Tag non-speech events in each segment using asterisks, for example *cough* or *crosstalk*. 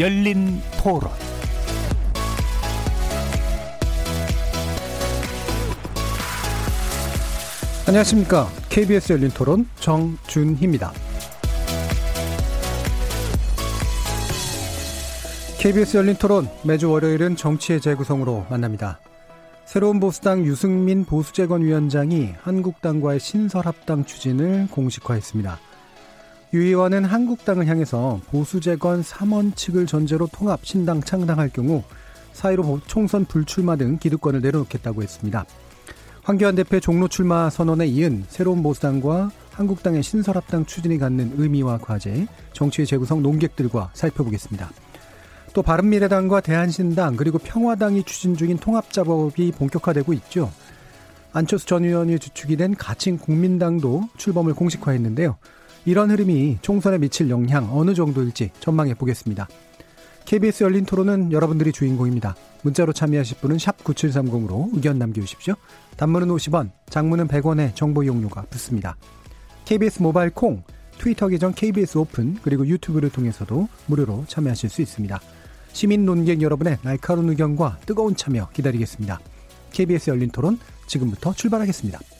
열린 토론 안녕하십니까. KBS 열린 토론 정준희입니다. KBS 열린 토론 매주 월요일은 정치의 재구성으로 만납니다. 새로운 보수당 유승민 보수재건위원장이 한국당과의 신설합당 추진을 공식화했습니다. 유 의원은 한국당을 향해서 보수재건 3원 측을 전제로 통합 신당 창당할 경우 사이로 총선 불출마 등 기득권을 내려놓겠다고 했습니다. 황교안 대표의 종로 출마 선언에 이은 새로운 보수당과 한국당의 신설합당 추진이 갖는 의미와 과제, 정치의 재구성 논객들과 살펴보겠습니다. 또 바른미래당과 대한신당 그리고 평화당이 추진 중인 통합작업이 본격화되고 있죠. 안철수 전 의원이 주축이 된 가칭 국민당도 출범을 공식화했는데요. 이런 흐름이 총선에 미칠 영향 어느 정도일지 전망해 보겠습니다. KBS 열린 토론은 여러분들이 주인공입니다. 문자로 참여하실 분은 9730으로 의견 남겨주십시오. 단문은 50원, 장문은 100원의 정보 이용료가 붙습니다. KBS 모바일 콩, 트위터 계정 KBS 오픈, 그리고 유튜브를 통해서도 무료로 참여하실 수 있습니다. 시민 논객 여러분의 날카로운 의견과 뜨거운 참여 기다리겠습니다. KBS 열린 토론 지금부터 출발하겠습니다.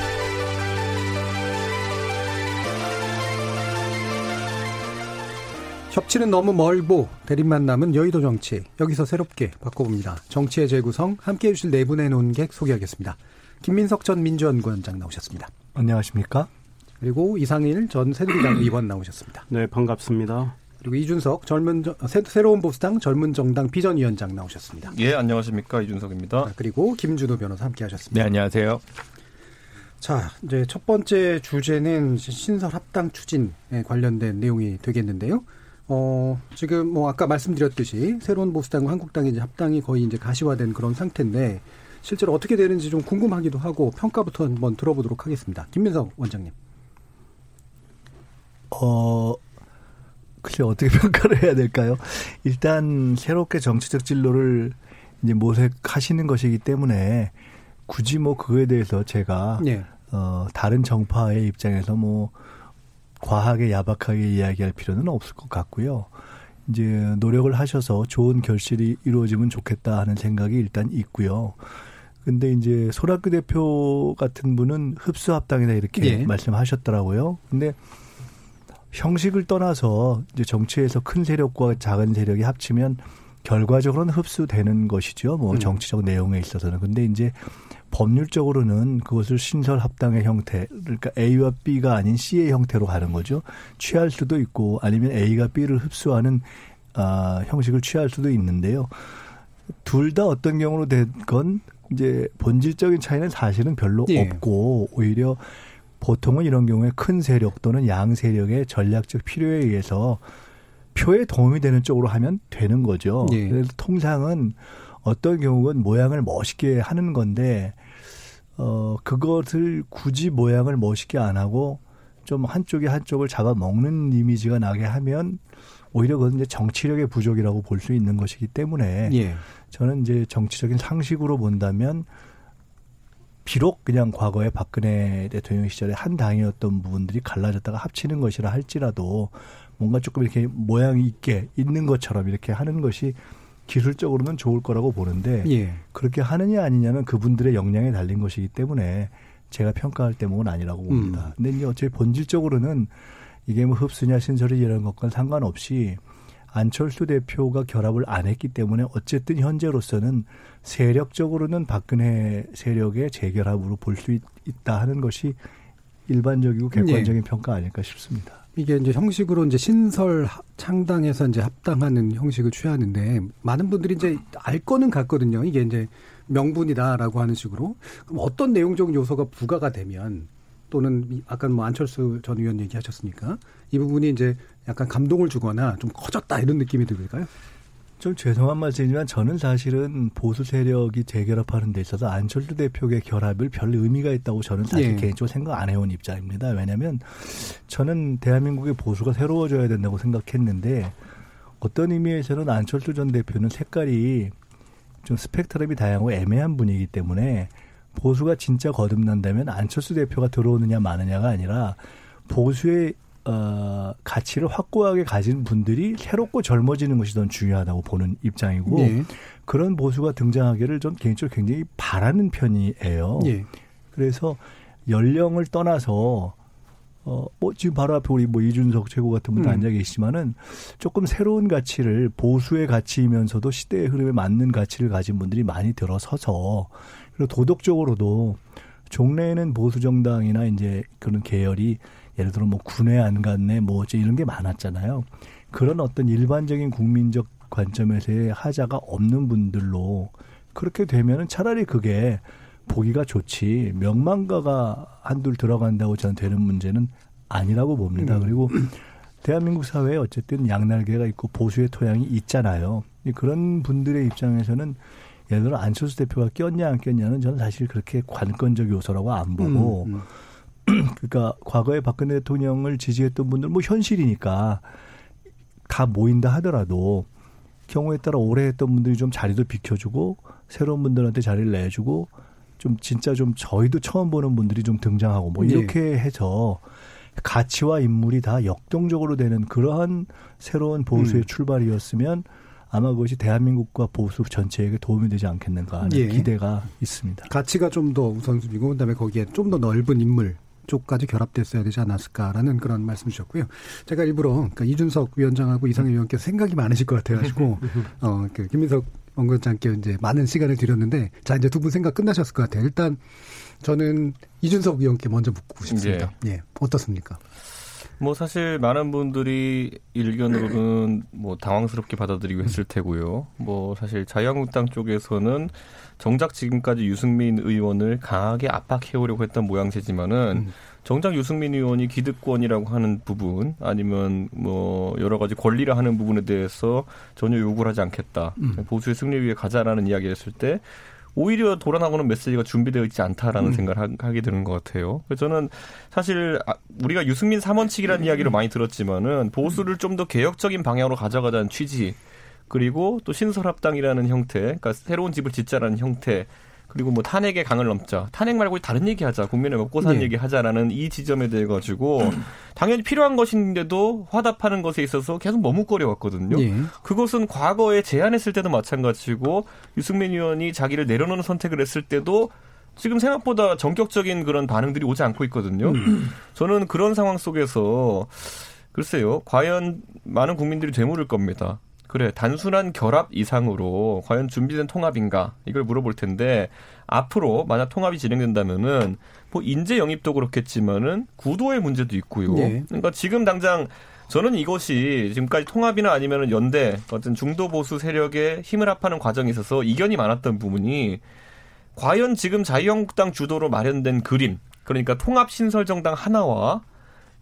협치는 너무 멀고 대립 만 남은 여의도 정치 여기서 새롭게 바꿔봅니다. 정치의 재구성 함께해 주실 네 분의 논객 소개하겠습니다. 김민석 전 민주연구원장 나오셨습니다. 안녕하십니까? 그리고 이상일 전 새누리당 *clears throat* 의원 나오셨습니다. 네, 반갑습니다. 그리고 이준석 젊은 새, 로운 보수당 젊은 정당 비전위원장 나오셨습니다. 예, 안녕하십니까 이준석입니다. 그리고 김준호 변호사 함께하셨습니다. 네, 안녕하세요. 자, 이제 첫 번째 주제는 신설 합당 추진에 관련된 내용이 되겠는데요. 어, 지금 뭐 아까 말씀드렸듯이 새로운 보수당과 한국당의 이제 합당이 거의 이제 가시화된 그런 상태인데 실제로 어떻게 되는지 좀 궁금하기도 하고 평가부터 한번 들어보도록 하겠습니다. 김민석 원장님. 어, 글쎄 어떻게 *laughs* 평가를 해야 될까요? 일단 새롭게 정치적 진로를 이제 모색하시는 것이기 때문에 굳이 뭐 그거에 대해서 제가 네. 어 다른 정파의 입장에서 뭐 과하게 야박하게 이야기할 필요는 없을 것 같고요. 이제 노력을 하셔서 좋은 결실이 이루어지면 좋겠다 하는 생각이 일단 있고요. 근데 이제 손학규 대표 같은 분은 흡수 합당이다 이렇게 예. 말씀하셨더라고요. 근데 형식을 떠나서 이제 정치에서 큰 세력과 작은 세력이 합치면 결과적으로는 흡수되는 것이죠. 뭐 음. 정치적 내용에 있어서는. 근데 이제 법률적으로는 그것을 신설 합당의 형태, 그러니까 A와 B가 아닌 C의 형태로 가는 거죠. 취할 수도 있고 아니면 A가 B를 흡수하는 아, 형식을 취할 수도 있는데요. 둘 다 어떤 경우로 된건 이제 본질적인 차이는 사실은 별로 예. 없고 오히려 보통은 이런 경우에 큰 세력 또는 양 세력의 전략적 필요에 의해서 표에 도움이 되는 쪽으로 하면 되는 거죠. 예. 그래서 통상은 어떤 경우는 모양을 멋있게 하는 건데 어 그것을 굳이 모양을 멋있게 안 하고 좀 한쪽이 한쪽을 잡아먹는 이미지가 나게 하면 오히려 그건 이제 정치력의 부족이라고 볼 수 있는 것이기 때문에 예. 저는 이제 정치적인 상식으로 본다면 비록 그냥 과거에 박근혜 대통령 시절에 한 당이었던 부분들이 갈라졌다가 합치는 것이라 할지라도 뭔가 조금 이렇게 모양이 있게 있는 것처럼 이렇게 하는 것이 기술적으로는 좋을 거라고 보는데 예. 그렇게 하느냐 아니냐는 그분들의 역량에 달린 것이기 때문에 제가 평가할 대목은 아니라고 봅니다. 음. 근데 이제 어차피 본질적으로는 이게 뭐 흡수냐 신설이 이런 것과 상관없이 안철수 대표가 결합을 안 했기 때문에 어쨌든 현재로서는 세력적으로는 박근혜 세력의 재결합으로 볼 수 있다 하는 것이 일반적이고 객관적인 네. 평가 아닐까 싶습니다. 이게 이제 형식으로 이제 신설 창당해서 이제 합당하는 형식을 취하는데 많은 분들이 이제 알 거는 같거든요. 이게 이제 명분이다라고 하는 식으로 그럼 어떤 내용적인 요소가 부과가 되면 또는 아까 뭐 안철수 전 의원 얘기하셨으니까 이 부분이 이제 약간 감동을 주거나 좀 커졌다 이런 느낌이 들까요? 좀 죄송한 말씀이지만 저는 사실은 보수 세력이 재결합하는 데 있어서 안철수 대표의 결합을 별 의미가 있다고 저는 사실 예. 개인적으로 생각 안 해온 입장입니다. 왜냐하면 저는 대한민국의 보수가 새로워져야 된다고 생각했는데 어떤 의미에서는 안철수 전 대표는 색깔이 좀 스펙트럼이 다양하고 애매한 분이기 때문에 보수가 진짜 거듭난다면 안철수 대표가 들어오느냐 마느냐가 아니라 보수의 어, 가치를 확고하게 가진 분들이 새롭고 젊어지는 것이 더 중요하다고 보는 입장이고 네. 그런 보수가 등장하기를 좀 개인적으로 굉장히 바라는 편이에요. 네. 그래서 연령을 떠나서 어, 뭐, 지금 바로 앞에 우리 뭐 이준석 최고 같은 분도 음. 앉아 계시지만은 조금 새로운 가치를 보수의 가치이면서도 시대의 흐름에 맞는 가치를 가진 분들이 많이 들어서서 그리고 도덕적으로도 종래에는 보수 정당이나 이제 그런 계열이 예를 들어 뭐 군에 안 갔네 뭐 어째 이런 게 많았잖아요. 그런 어떤 일반적인 국민적 관점에서의 하자가 없는 분들로 그렇게 되면은 차라리 그게 보기가 좋지 명망가가 한둘 들어간다고 저는 되는 문제는 아니라고 봅니다. 음. 그리고 대한민국 사회에 어쨌든 양날개가 있고 보수의 토양이 있잖아요. 그런 분들의 입장에서는 예를 들어 안철수 대표가 꼈냐 안 꼈냐는 저는 사실 그렇게 관건적 요소라고 안 보고 음, 음. *clears throat* 그러니까 과거에 박근혜 대통령을 지지했던 분들 뭐 현실이니까 다 모인다 하더라도 경우에 따라 오래 했던 분들이 좀 자리도 비켜주고 새로운 분들한테 자리를 내주고 좀 진짜 좀 저희도 처음 보는 분들이 좀 등장하고 뭐 네. 이렇게 네. 해서 가치와 인물이 다 역동적으로 되는 그러한 새로운 보수의 음. 출발이었으면 아마 그것이 대한민국과 보수 전체에게 도움이 되지 않겠는가 하는 예. 기대가 있습니다. 가치가 좀 더 우선순위고 그다음에 거기에 좀 더 넓은 인물 쪽까지 결합됐어야 되지 않았을까라는 그런 말씀 주셨고요. 제가 일부러 그러니까 이준석 위원장하고 이상현 위원께서 생각이 많으실 것 같아가지고 *laughs* 어, 그 김민석 원장께 이제 많은 시간을 드렸는데 자 이제 두 분 생각 끝나셨을 것 같아요. 일단 저는 이준석 위원께 먼저 묻고 싶습니다. 예, 예 어떻습니까? 뭐 사실 많은 분들이 일견으로는 뭐 당황스럽게 받아들이고 했을 테고요. 뭐 사실 자유한국당 쪽에서는 정작 지금까지 유승민 의원을 강하게 압박해오려고 했던 모양새지만은 음. 정작 유승민 의원이 기득권이라고 하는 부분 아니면 뭐 여러 가지 권리를 하는 부분에 대해서 전혀 요구를 하지 않겠다. 음. 보수의 승리 위해 가자라는 이야기를 했을 때 오히려 돌아나오는 메시지가 준비되어 있지 않다라는 음. 생각을 하 게 되는 것 같아요. 그래서 저는 사실 아, 우리가 유승민 3원칙이라는 이야기를 많이 들었지만은 보수를 좀 더 개혁적인 방향으로 가져가자는 취지 그리고 또 신설합당이라는 형태, 그러니까 새로운 집을 짓자라는 형태, 그리고 뭐 탄핵의 강을 넘자, 탄핵 말고 다른 얘기 하자, 국민의 먹고 사는 네. 얘기 하자라는 이 지점에 대해 가지고 당연히 필요한 것인데도 화답하는 것에 있어서 계속 머뭇거려 왔거든요. 네. 그것은 과거에 제안했을 때도 마찬가지고 유승민 의원이 자기를 내려놓는 선택을 했을 때도 지금 생각보다 전격적인 그런 반응들이 오지 않고 있거든요. 음. 저는 그런 상황 속에서 글쎄요, 과연 많은 국민들이 되물을 겁니다. 그래 단순한 결합 이상으로 과연 준비된 통합인가 이걸 물어볼 텐데 앞으로 만약 통합이 진행된다면은 뭐 인재 영입도 그렇겠지만은 구도의 문제도 있고요. 네. 그러니까 지금 당장 저는 이것이 지금까지 통합이나 아니면은 연대 어떤 중도 보수 세력의 힘을 합하는 과정에 있어서 이견이 많았던 부분이 과연 지금 자유한국당 주도로 마련된 그림 그러니까 통합 신설 정당 하나와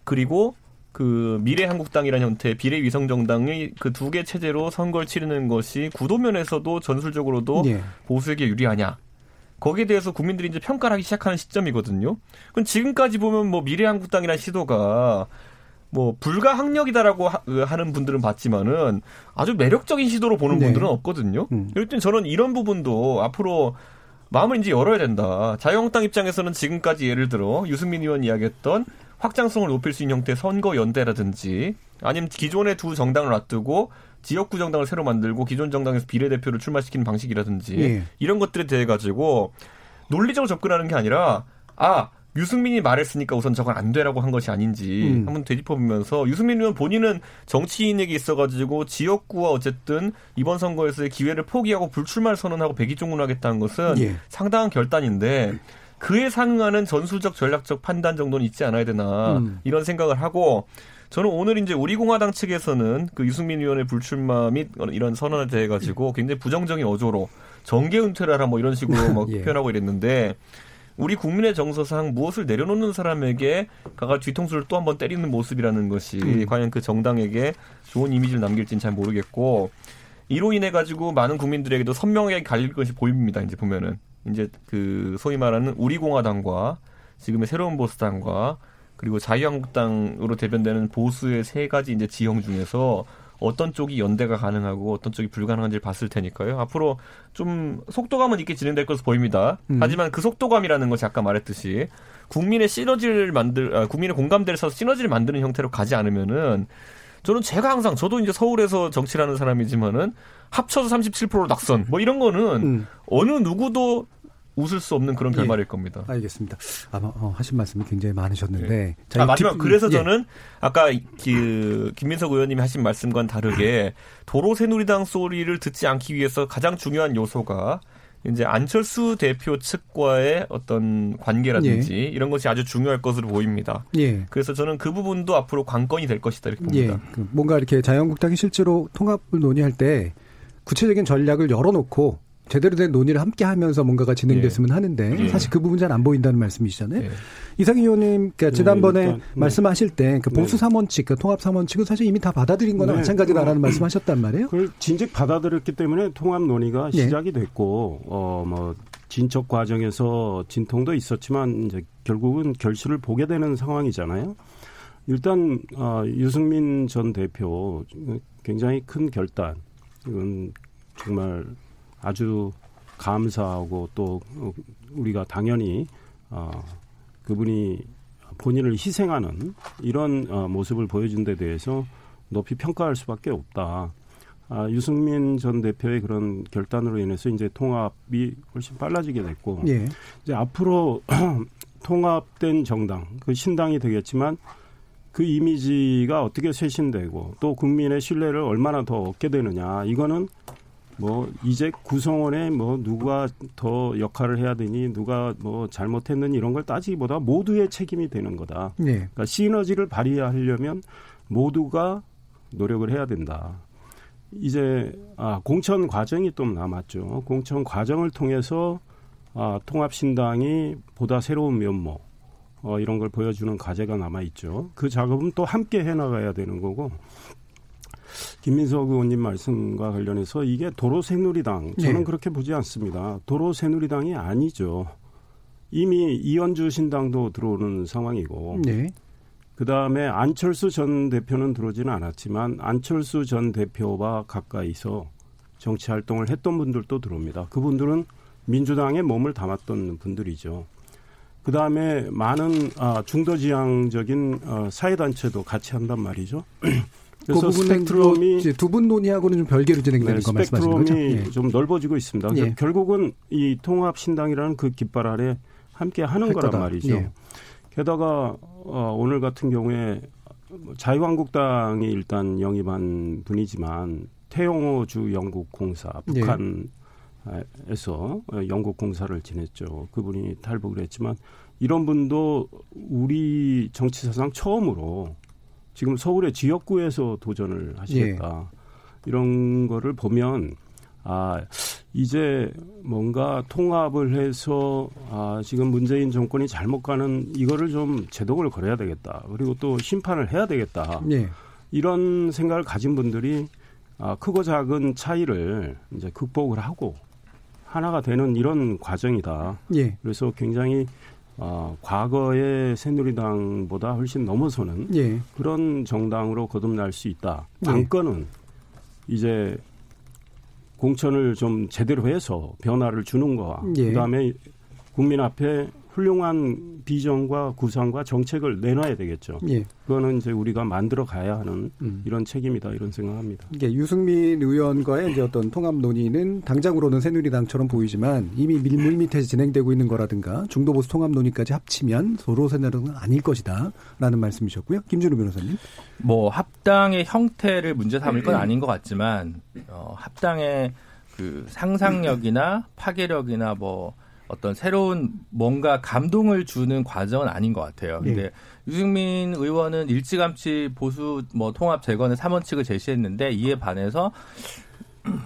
그리고 그 미래한국당이라는 형태 비례 위성 정당이 그두 개 체제로 선거를 치르는 것이 구도면에서도 전술적으로도 네. 보수에게 유리하냐. 거기에 대해서 국민들이 이제 평가를 하기 시작하는 시점이거든요. 그럼 지금까지 보면 뭐 미래한국당이라는 시도가 뭐 불가항력이다라고 하, 는 분들은 봤지만은 아주 매력적인 시도로 보는 네. 분들은 없거든요. 음. 일단 저는 이런 부분도 앞으로 마음을 이제 열어야 된다. 자유한국당 입장에서는 지금까지 예를 들어 유승민 의원 이야기했던 확장성을 높일 수 있는 형태의 선거 연대라든지 아니면 기존의 두 정당을 놔두고 지역구 정당을 새로 만들고 기존 정당에서 비례대표를 출마시키는 방식이라든지 예. 이런 것들에 대해 가지고 논리적으로 접근하는 게 아니라 아 유승민이 말했으니까 우선 저건 안 되라고 한 것이 아닌지 음. 한번 되짚어보면서 유승민 의원 본인은 정치인에게 있어가지고 지역구와 어쨌든 이번 선거에서의 기회를 포기하고 불출마를 선언하고 백의종군하겠다는 것은 예. 상당한 결단인데 그에 상응하는 전술적 전략적 판단 정도는 있지 않아야 되나 음. 이런 생각을 하고 저는 오늘 이제 우리 공화당 측에서는 그 유승민 의원의 불출마 및 이런 선언에 대해 가지고 굉장히 부정적인 어조로 정계 은퇴를 하라 뭐 이런 식으로 *laughs* 막 예. 표현하고 이랬는데 우리 국민의 정서상 무엇을 내려놓는 사람에게 가가 뒤통수를 또 한 번 때리는 모습이라는 것이 음. 과연 그 정당에게 좋은 이미지를 남길지는 잘 모르겠고 이로 인해 가지고 많은 국민들에게도 선명하게 갈릴 것이 보입니다. 이제 보면은 이제 그 소위 말하는 우리공화당과 지금의 새로운 보수당과 그리고 자유한국당으로 대변되는 보수의 세 가지 이제 지형 중에서 어떤 쪽이 연대가 가능하고 어떤 쪽이 불가능한지를 봤을 테니까요. 앞으로 좀 속도감은 있게 진행될 것으로 보입니다. 음. 하지만 그 속도감이라는 것이 아까 말했듯이 국민의 시너지를 만들, 아, 국민의 공감대를 써서 시너지를 만드는 형태로 가지 않으면은 저는 제가 항상 저도 이제 서울에서 정치를 하는 사람이지만은 합쳐서 37% 낙선 뭐 이런 거는 음. 어느 누구도 웃을 수 없는 그런 결말일 예. 겁니다. 알겠습니다. 아마 어, 하신 말씀이 굉장히 많으셨는데. 예. 자, 아, 마지막 그래서 예. 저는 아까 그 김민석 의원님이 하신 말씀과는 다르게 도로 새누리당 소리를 듣지 않기 위해서 가장 중요한 요소가 이제 안철수 대표 측과의 어떤 관계라든지 예. 이런 것이 아주 중요할 것으로 보입니다. 예. 그래서 저는 그 부분도 앞으로 관건이 될 것이다 이렇게 봅니다. 예. 그 뭔가 이렇게 자유한국당이 실제로 통합을 논의할 때 구체적인 전략을 열어놓고 제대로 된 논의를 함께 하면서 뭔가가 진행됐으면 예. 하는데 예. 사실 그 부분 잘 안 보인다는 말씀이시잖아요. 예. 이상희 의원님 그러니까 지난번에 일단, 네. 말씀하실 때 그 보수 네. 삼원칙, 그 통합 삼원칙은 사실 이미 다 받아들인 거나 네. 마찬가지다라는 말씀하셨단 말이에요. 그걸 진즉 받아들였기 때문에 통합 논의가 예. 시작이 됐고 어 뭐 진척 과정에서 진통도 있었지만 이제 결국은 결실을 보게 되는 상황이잖아요. 일단 어, 유승민 전 대표 굉장히 큰 결단 이건 정말 아주 감사하고 또 우리가 당연히 어, 그분이 본인을 희생하는 이런 어, 모습을 보여준 데 대해서 높이 평가할 수밖에 없다. 아, 유승민 전 대표의 그런 결단으로 인해서 이제 통합이 훨씬 빨라지게 됐고 예. 이제 앞으로 *clears throat* 통합된 정당 그 신당이 되겠지만 그 이미지가 어떻게 쇄신되고 또 국민의 신뢰를 얼마나 더 얻게 되느냐 이거는 뭐 이제 구성원에 뭐 누가 더 역할을 해야 되니 누가 뭐 잘못했느니 이런 걸 따지기보다 모두의 책임이 되는 거다. 네. 그러니까 시너지를 발휘하려면 모두가 노력을 해야 된다. 이제 아 공천 과정이 또 남았죠. 공천 과정을 통해서 아 통합신당이 보다 새로운 면모 어, 이런 걸 보여주는 과제가 남아 있죠. 그 작업은 또 함께 해 나가야 되는 거고 김민석 의원님 말씀과 관련해서 이게 도로 새누리당 저는 네. 그렇게 보지 않습니다. 도로 새누리당이 아니죠. 이미 이현주 신당도 들어오는 상황이고 네. 그 다음에 안철수 전 대표는 들어오지는 않았지만 안철수 전 대표와 가까이서 정치 활동을 했던 분들도 들어옵니다. 그분들은 민주당에 몸을 담았던 분들이죠. 그 다음에 많은 아, 중도 지향적인 어, 사회 단체도 같이 한단 말이죠. *clears throat* 그래서 그 스펙트럼이 두 분 논의하고는 좀 별개로 진행되는 네, 거 말씀하시는 거죠? 스펙트럼이 예. 좀 넓어지고 있습니다. 예. 결국은 이 통합 신당이라는 그 깃발 아래 함께 하는 거란 거다. 말이죠. 예. 게다가 어, 오늘 같은 경우에 자유한국당이 일단 영입한 분이지만 태영호 주 영국 공사 예. 북한에서 영국 공사를 지냈죠. 그분이 탈북을 했지만 이런 분도 우리 정치 사상 처음으로 지금 서울의 지역구에서 도전을 하시겠다. 예. 이런 거를 보면 아 이제 뭔가 통합을 해서 아 지금 문재인 정권이 잘못 가는 이거를 좀 제동을 걸어야 되겠다. 그리고 또 심판을 해야 되겠다. 예. 이런 생각을 가진 분들이 아 크고 작은 차이를 이제 극복을 하고 하나가 되는 이런 과정이다. 예. 그래서 굉장히 어, 과거의 새누리당보다 훨씬 넘어서는 예. 그런 정당으로 거듭날 수 있다. 관건은 예. 이제 공천을 좀 제대로 해서 변화를 주는 거와 예. 그다음에 국민 앞에 훌륭한 비전과 구상과 정책을 내놔야 되겠죠. 예. 그거는 이제 우리가 만들어 가야 하는 음. 이런 책임이다 이런 생각합니다. 이게 유승민 의원과의 이제 어떤 통합 논의는 당장으로는 새누리당처럼 보이지만 이미 밀물밑에서 진행되고 있는 거라든가 중도 보수 통합 논의까지 합치면 서로 새누리당은 아닐 것이다라는 말씀이셨고요. 김준우 변호사님. 뭐 합당의 형태를 문제 삼을 건 아닌 것 같지만 어, 합당의 그 상상력이나 파괴력이나 뭐 어떤 새로운 뭔가 감동을 주는 과정은 아닌 것 같아요. 예. 근데 예. 유승민 의원은 일찌감치 보수 뭐 통합 재건의 3원칙을 제시했는데 이에 반해서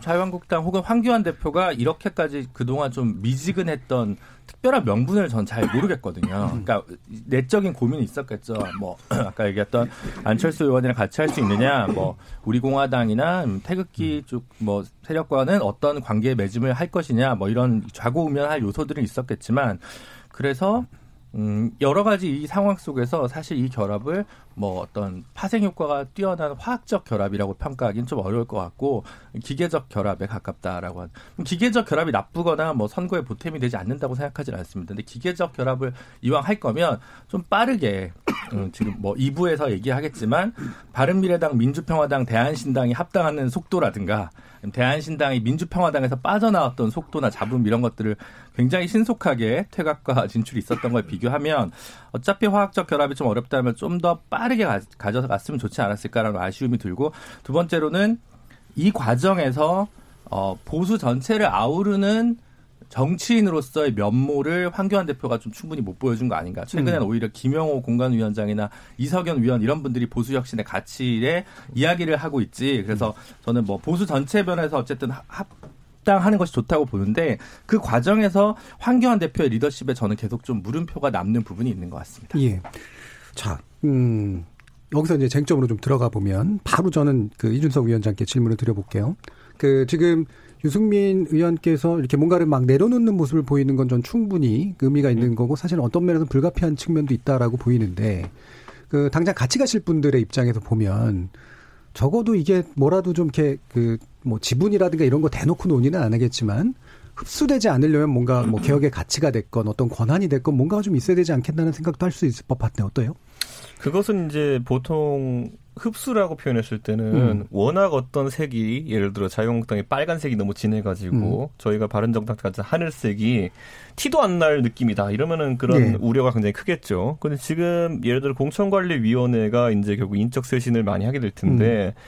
자유한국당 혹은 황교안 대표가 이렇게까지 그동안 좀 미지근했던 특별한 명분을 전 잘 모르겠거든요. 그러니까 내적인 고민이 있었겠죠. 뭐 *clears throat* 아까 얘기했던 안철수 의원이랑 같이 할 수 있느냐, 뭐 우리 공화당이나 태극기 쪽 뭐 세력과는 어떤 관계 맺음을 할 것이냐, 뭐 이런 좌고우면할 요소들은 있었겠지만 그래서 음, 여러 가지 이 상황 속에서 사실 이 결합을 뭐 어떤 파생 효과가 뛰어난 화학적 결합이라고 평가하기는 좀 어려울 것 같고 기계적 결합에 가깝다라고 한 기계적 결합이 나쁘거나 뭐 선거에 보탬이 되지 않는다고 생각하지는 않습니다. 근데 기계적 결합을 이왕 할 거면 좀 빠르게 음, 지금 뭐 2부에서 얘기하겠지만 바른미래당, 민주평화당, 대한신당이 합당하는 속도라든가 대한신당이 민주평화당에서 빠져나왔던 속도나 잡음 이런 것들을 굉장히 신속하게 퇴각과 진출이 있었던 걸 비교하면 어차피 화학적 결합이 좀 어렵다면 좀 더 빠르게 가, 져갔으면 좋지 않았을까라는 아쉬움이 들고 두 번째로는 이 과정에서 어, 보수 전체를 아우르는 정치인으로서의 면모를 황교안 대표가 좀 충분히 못 보여준 거 아닌가. 최근에는 음. 오히려 김영호 공관위원장이나 이석연 위원 이런 분들이 보수 혁신의 가치에 이야기를 하고 있지. 그래서 저는 뭐 보수 전체 면에서 어쨌든 합 합당하는 것이 좋다고 보는데 그 과정에서 황교안 대표의 리더십에 저는 계속 좀 물음표가 남는 부분이 있는 것 같습니다. 예. 자, 음, 여기서 이제 쟁점으로 좀 들어가 보면 바로 저는 그 이준석 위원장께 질문을 드려볼게요. 그 지금 유승민 의원께서 이렇게 뭔가를 막 내려놓는 모습을 보이는 건 전 충분히 의미가 있는 음. 거고 사실 어떤 면에서 불가피한 측면도 있다라고 보이는데 그 당장 같이 가실 분들의 입장에서 보면 적어도 이게 뭐라도 좀 이렇게 그 뭐 지분이라든가 이런 거 대놓고 논의는 안 하겠지만 흡수되지 않으려면 뭔가 뭐 개혁의 가치가 됐건 어떤 권한이 됐건 뭔가가 좀 있어야 되지 않겠다는 생각도 할 수 있을 법한데 어때요? 그것은 이제 보통 흡수라고 표현했을 때는 음. 워낙 어떤 색이 예를 들어 자유한국당이 빨간색이 너무 진해가지고 음. 저희가 바른정당까지 하늘색이 티도 안 날 느낌이다 이러면은 그런 네. 우려가 굉장히 크겠죠. 근데 지금 예를 들어 공천관리위원회가 이제 결국 인적 쇄신을 많이 하게 될 텐데 음.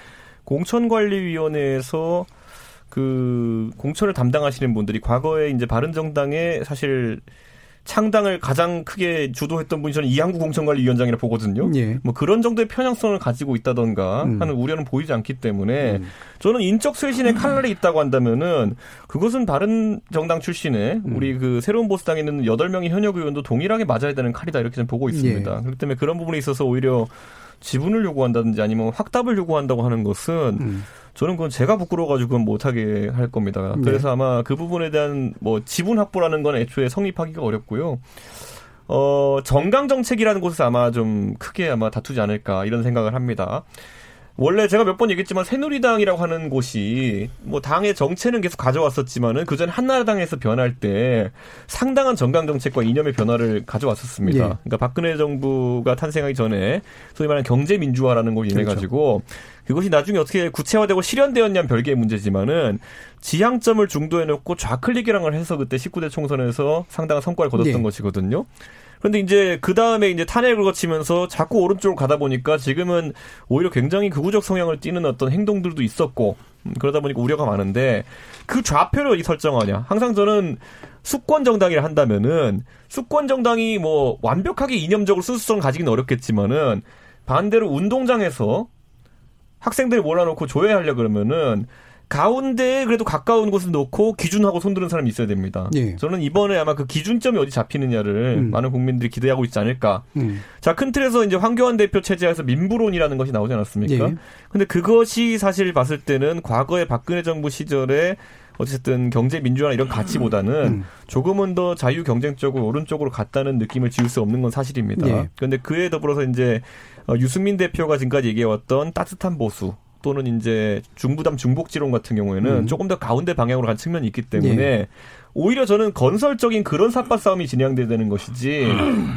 공천관리위원회에서 그 공천을 담당하시는 분들이 과거에 이제 바른정당에 사실 창당을 가장 크게 주도했던 분이 저는 이항구 공천관리위원장이라 보거든요. 예. 뭐 그런 정도의 편향성을 가지고 있다던가 음. 하는 우려는 보이지 않기 때문에 음. 저는 인적 쇄신의 칼날이 있다고 한다면은 그것은 다른 정당 출신의 음. 우리 그 새로운 보수당에 있는 8명의 현역 의원도 동일하게 맞아야 되는 칼이다 이렇게 좀 보고 있습니다. 예. 그렇기 때문에 그런 부분에 있어서 오히려 지분을 요구한다든지 아니면 확답을 요구한다고 하는 것은 음. 저는 그건 제가 부끄러워가지고 못하게 할 겁니다. 네. 그래서 아마 그 부분에 대한 뭐 지분 확보라는 건 애초에 성립하기가 어렵고요. 어, 정강 정책이라는 곳에서 아마 좀 크게 아마 다투지 않을까 이런 생각을 합니다. 원래 제가 몇 번 얘기했지만 새누리당이라고 하는 곳이 뭐 당의 정체는 계속 가져왔었지만은 그전 한나라당에서 변할 때 상당한 정강 정책과 이념의 변화를 가져왔었습니다. 예. 그러니까 박근혜 정부가 탄생하기 전에 소위 말하는 경제 민주화라는 걸 인해 가지고 그렇죠. 그것이 나중에 어떻게 구체화되고 실현되었냐는 별개의 문제지만은 지향점을 중도해 놓고 좌클릭이라는 걸 해서 그때 19대 총선에서 상당한 성과를 거뒀던 예. 것이거든요. 그런데 이제 그 다음에 이제 탄핵을 거치면서 자꾸 오른쪽으로 가다 보니까 지금은 오히려 굉장히 극우적 성향을 띠는 어떤 행동들도 있었고 음, 그러다 보니까 우려가 많은데 그 좌표를 설정하냐. 항상 저는 수권 정당이라 한다면은 수권 정당이 뭐 완벽하게 이념적으로 수수성 가지기는 어렵겠지만은 반대로 운동장에서 학생들이 몰아놓고 조회하려 그러면은 가운데에 그래도 가까운 곳을 놓고 기준하고 손드는 사람이 있어야 됩니다. 예. 저는 이번에 아마 그 기준점이 어디 잡히느냐를 음. 많은 국민들이 기대하고 있지 않을까. 음. 자, 큰 틀에서 이제 황교안 대표 체제에서 민부론이라는 것이 나오지 않았습니까? 예. 근데 그것이 사실 봤을 때는 과거의 박근혜 정부 시절에 어쨌든 경제 민주화 이런 가치보다는 음. 조금은 더 자유 경쟁적으로 오른쪽으로 갔다는 느낌을 지울 수 없는 건 사실입니다. 예. 그런데 그에 더불어서 이제 어, 유승민 대표가 지금까지 얘기해왔던 따뜻한 보수 또는 이제 중부담 중복지론 같은 경우에는 음. 조금 더 가운데 방향으로 간 측면이 있기 때문에 예. 오히려 저는 건설적인 그런 삿바 싸움이 진행돼야 되는 것이지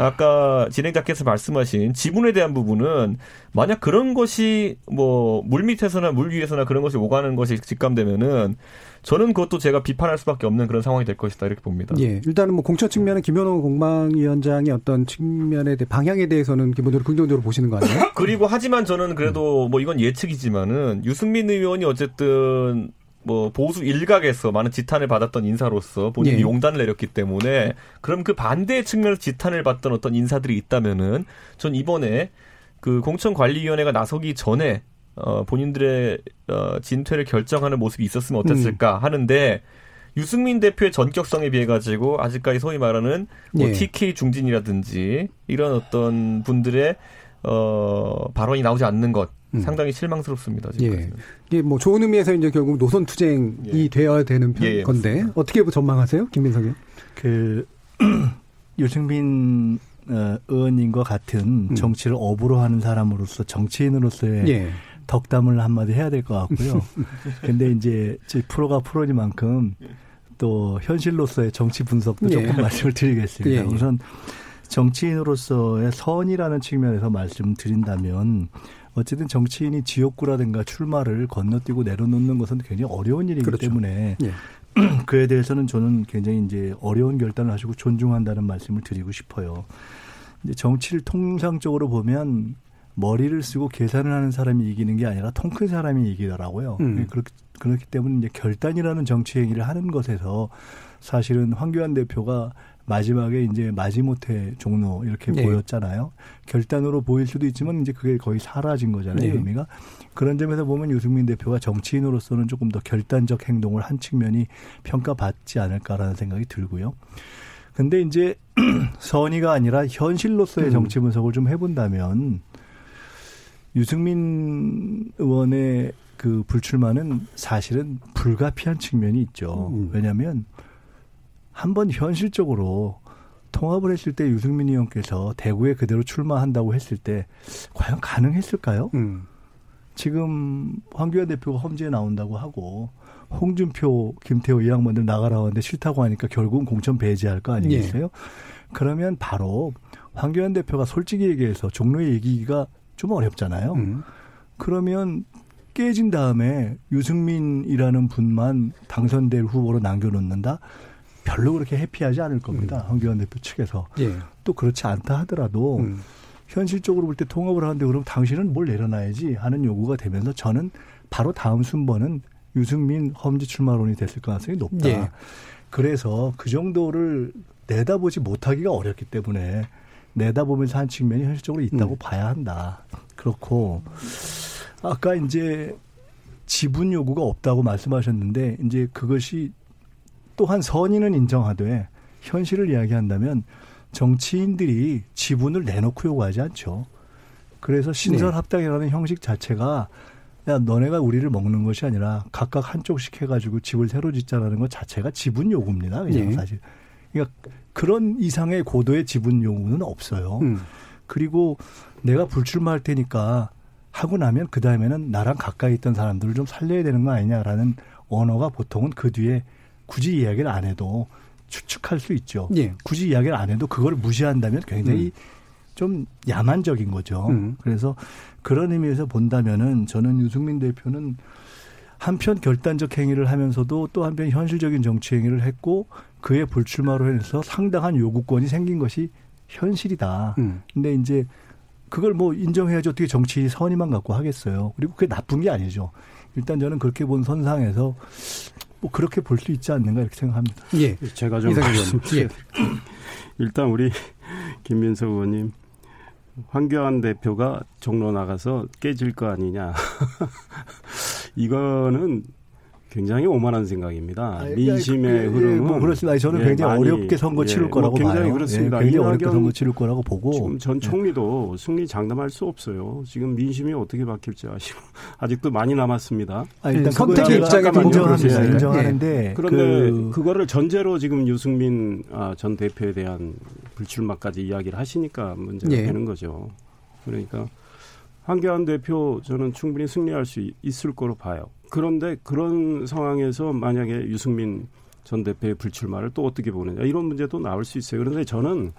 아까 진행자께서 말씀하신 지분에 대한 부분은 만약 그런 것이 뭐 물밑에서나 물 위에서나 그런 것이 오가는 것이 직감되면은 저는 그것도 제가 비판할 수밖에 없는 그런 상황이 될 것이다 이렇게 봅니다. 예, 일단은 뭐 공천 측면은 김현호 공방위원장의 어떤 측면에 대해 방향에 대해서는 기본적으로 긍정적으로 보시는 거 아니에요? *laughs* 그리고 하지만 저는 그래도 뭐 이건 예측이지만은 유승민 의원이 어쨌든 뭐 보수 일각에서 많은 지탄을 받았던 인사로서 본인이 예. 용단을 내렸기 때문에 그럼 그 반대의 측면에서 지탄을 받던 어떤 인사들이 있다면은 전 이번에 그 공천관리위원회가 나서기 전에 어, 본인들의 어, 진퇴를 결정하는 모습이 있었으면 어땠을까 음. 하는데 유승민 대표의 전격성에 비해 가지고 아직까지 소위 말하는 뭐 예. TK 중진이라든지 이런 어떤 분들의 어, 발언이 나오지 않는 것 음. 상당히 실망스럽습니다. 지금 예. 이게 뭐 좋은 의미에서 이제 결국 노선 투쟁이 예. 되어야 되는 편, 예, 예 건데 맞습니다. 어떻게 전망하세요, 김민석 의원? 그 *clears throat* 유승민 어, 의원님과 같은 음. 정치를 업으로 하는 사람으로서 정치인으로서의 예. 덕담을 한마디 해야 될 것 같고요. *laughs* 근데 이제 제 프로가 프로니만큼 또 현실로서의 정치 분석도 조금 예. *laughs* 말씀을 드리겠습니다. 예. 우선 정치인으로서의 선이라는 측면에서 말씀드린다면 어쨌든 정치인이 지역구라든가 출마를 건너뛰고 내려놓는 것은 굉장히 어려운 일이기 그렇죠. 때문에 예. *clears throat* 그에 대해서는 저는 굉장히 이제 어려운 결단을 하시고 존중한다는 말씀을 드리고 싶어요. 이제 정치를 통상적으로 보면 머리를 쓰고 계산을 하는 사람이 이기는 게 아니라 통 큰 사람이 이기더라고요. 음. 그렇기, 그렇기 때문에 이제 결단이라는 정치 행위를 하는 것에서 사실은 황교안 대표가 마지막에 이제 마지못해 종로 이렇게 네. 보였잖아요. 결단으로 보일 수도 있지만 이제 그게 거의 사라진 거잖아요. 네. 의미가. 그런 점에서 보면 유승민 대표가 정치인으로서는 조금 더 결단적 행동을 한 측면이 평가받지 않을까라는 생각이 들고요. 근데 이제 *clears throat* 선의가 아니라 현실로서의 음. 정치 분석을 좀 해본다면 유승민 의원의 그 불출마는 사실은 불가피한 측면이 있죠. 음. 왜냐하면 한번 현실적으로 통합을 했을 때 유승민 의원께서 대구에 그대로 출마한다고 했을 때 과연 가능했을까요? 음. 지금 황교안 대표가 험지에 나온다고 하고 홍준표, 김태호 이 양반들 나가라고 하는데 싫다고 하니까 결국은 공천 배제할 거 아니겠어요? 예. 그러면 바로 황교안 대표가 솔직히 얘기해서 종로에 얘기가 좀 어렵잖아요. 음. 그러면 깨진 다음에 유승민이라는 분만 당선될 후보로 남겨놓는다? 별로 그렇게 해피하지 않을 겁니다. 음. 황교안 대표 측에서. 예. 또 그렇지 않다 하더라도 음. 현실적으로 볼 때 통합을 하는데 그럼 당신은 뭘 내려놔야지 하는 요구가 되면서 저는 바로 다음 순번은 유승민 험지 출마론이 됐을 가능성이 높다. 예. 그래서 그 정도를 내다보지 못하기가 어렵기 때문에 내다보면서 한 측면이 현실적으로 있다고 음. 봐야 한다. 그렇고 아까 이제 지분 요구가 없다고 말씀하셨는데 이제 그것이 또한 선의는 인정하되 현실을 이야기한다면 정치인들이 지분을 내놓고 요구하지 않죠. 그래서 신설 네. 합당이라는 형식 자체가 야 너네가 우리를 먹는 것이 아니라 각각 한쪽씩 해가지고 집을 새로 짓자라는 것 자체가 지분 요구입니다. 그냥 네. 사실. 그러니까 그런 이상의 고도의 지분 요구는 없어요. 음. 그리고 내가 불출마할 테니까 하고 나면 그 다음에는 나랑 가까이 있던 사람들을 좀 살려야 되는 거 아니냐라는 언어가 보통은 그 뒤에 굳이 이야기를 안 해도 추측할 수 있죠. 예. 굳이 이야기를 안 해도 그걸 무시한다면 굉장히 음. 좀 야만적인 거죠. 음. 그래서 그런 의미에서 본다면은 저는 유승민 대표는 한편 결단적 행위를 하면서도 또 한편 현실적인 정치 행위를 했고 그의 불출마로 해서 상당한 요구권이 생긴 것이 현실이다. 음. 근데 이제 그걸 뭐 인정해야지 어떻게 정치 선의만 갖고 하겠어요. 그리고 그게 나쁜 게 아니죠. 일단 저는 그렇게 본 선상에서 뭐 그렇게 볼 수 있지 않는가 이렇게 생각합니다. 예. 제가 좀 *laughs* 예. *laughs* 일단 우리 김민석 의원님 황교안 대표가 종로 나가서 깨질 거 아니냐. *laughs* 이거는 굉장히 오만한 생각입니다. 아, 민심의 그, 흐름은 뭐 그렇습니다. 저는 예, 굉장히 많이, 어렵게 선거 치를 예, 거라고 뭐 굉장히 봐요. 그렇습니다. 예, 굉장히 어렵게 선거 치를 거라고 보고 지금 전 총리도 승리 장담할 수 없어요. 지금 민심이 어떻게 바뀔지 아시고 *laughs* 아직도 많이 남았습니다. 아, 일단 선택 입장에 인정합니다. 인정하는데 그런데 그, 그거를 전제로 지금 유승민 아, 전 대표에 대한 불출마까지 이야기를 하시니까 문제가 예. 되는 거죠. 그러니까 황교안 대표 저는 충분히 승리할 수 있을 거로 봐요. 그런데 그런 상황에서 만약에 유승민 전 대표의 불출마를 또 어떻게 보느냐 이런 문제도 나올 수 있어요. 그런데 저는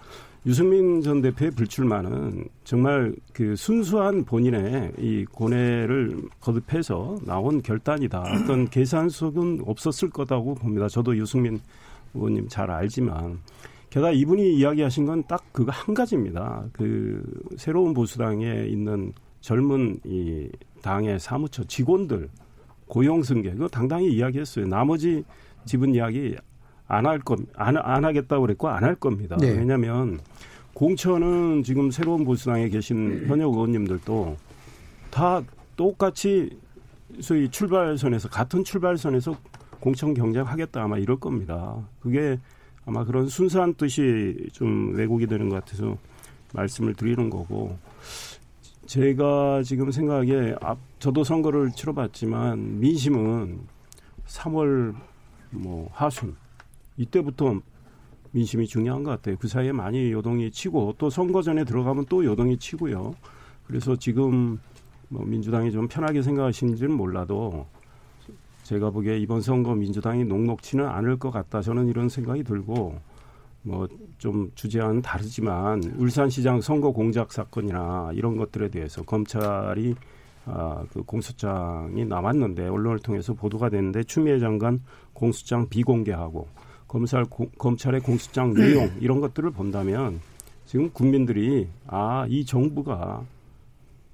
유승민 전 대표의 불출마는 정말 그 순수한 본인의 이 고뇌를 거듭해서 나온 결단이다. 어떤 계산 속은 없었을 거다고 봅니다. 저도 유승민 의원님 잘 알지만 게다가 이분이 이야기하신 건 딱 그거 한 가지입니다. 그 새로운 보수당에 있는 젊은 이 당의 사무처 직원들 고용 승계 그거 당당히 이야기했어요. 나머지 지분 이야기 안 할 겁, 안, 안 하겠다고 그랬고 안 할 겁니다. 네. 왜냐하면 공천은 지금 새로운 보수당에 계신 현역 의원님들도 다 똑같이 소위 출발선에서 같은 출발선에서 공천 경쟁하겠다 아마 이럴 겁니다. 그게 아마 그런 순수한 뜻이 좀 왜곡이 되는 것 같아서 말씀을 드리는 거고 제가 지금 생각에 앞 저도 선거를 치러봤지만 민심은 3월 뭐 하순 이때부터 민심이 중요한 것 같아요. 그 사이에 많이 요동이 치고 또 선거 전에 들어가면 또 요동이 치고요. 그래서 지금 뭐 민주당이 좀 편하게 생각하시는지는 몰라도 제가 보기에 이번 선거 민주당이 녹록치는 않을 것 같다. 저는 이런 생각이 들고 뭐 좀 주제와는 다르지만 울산시장 선거 공작 사건이나 이런 것들에 대해서 검찰이 아, 그 공소장이 남았는데 언론을 통해서 보도가 됐는데 추미애 장관 공소장 비공개하고 검찰 고, 검찰의 공소장 내용 이런 것들을 본다면 지금 국민들이 아 이 정부가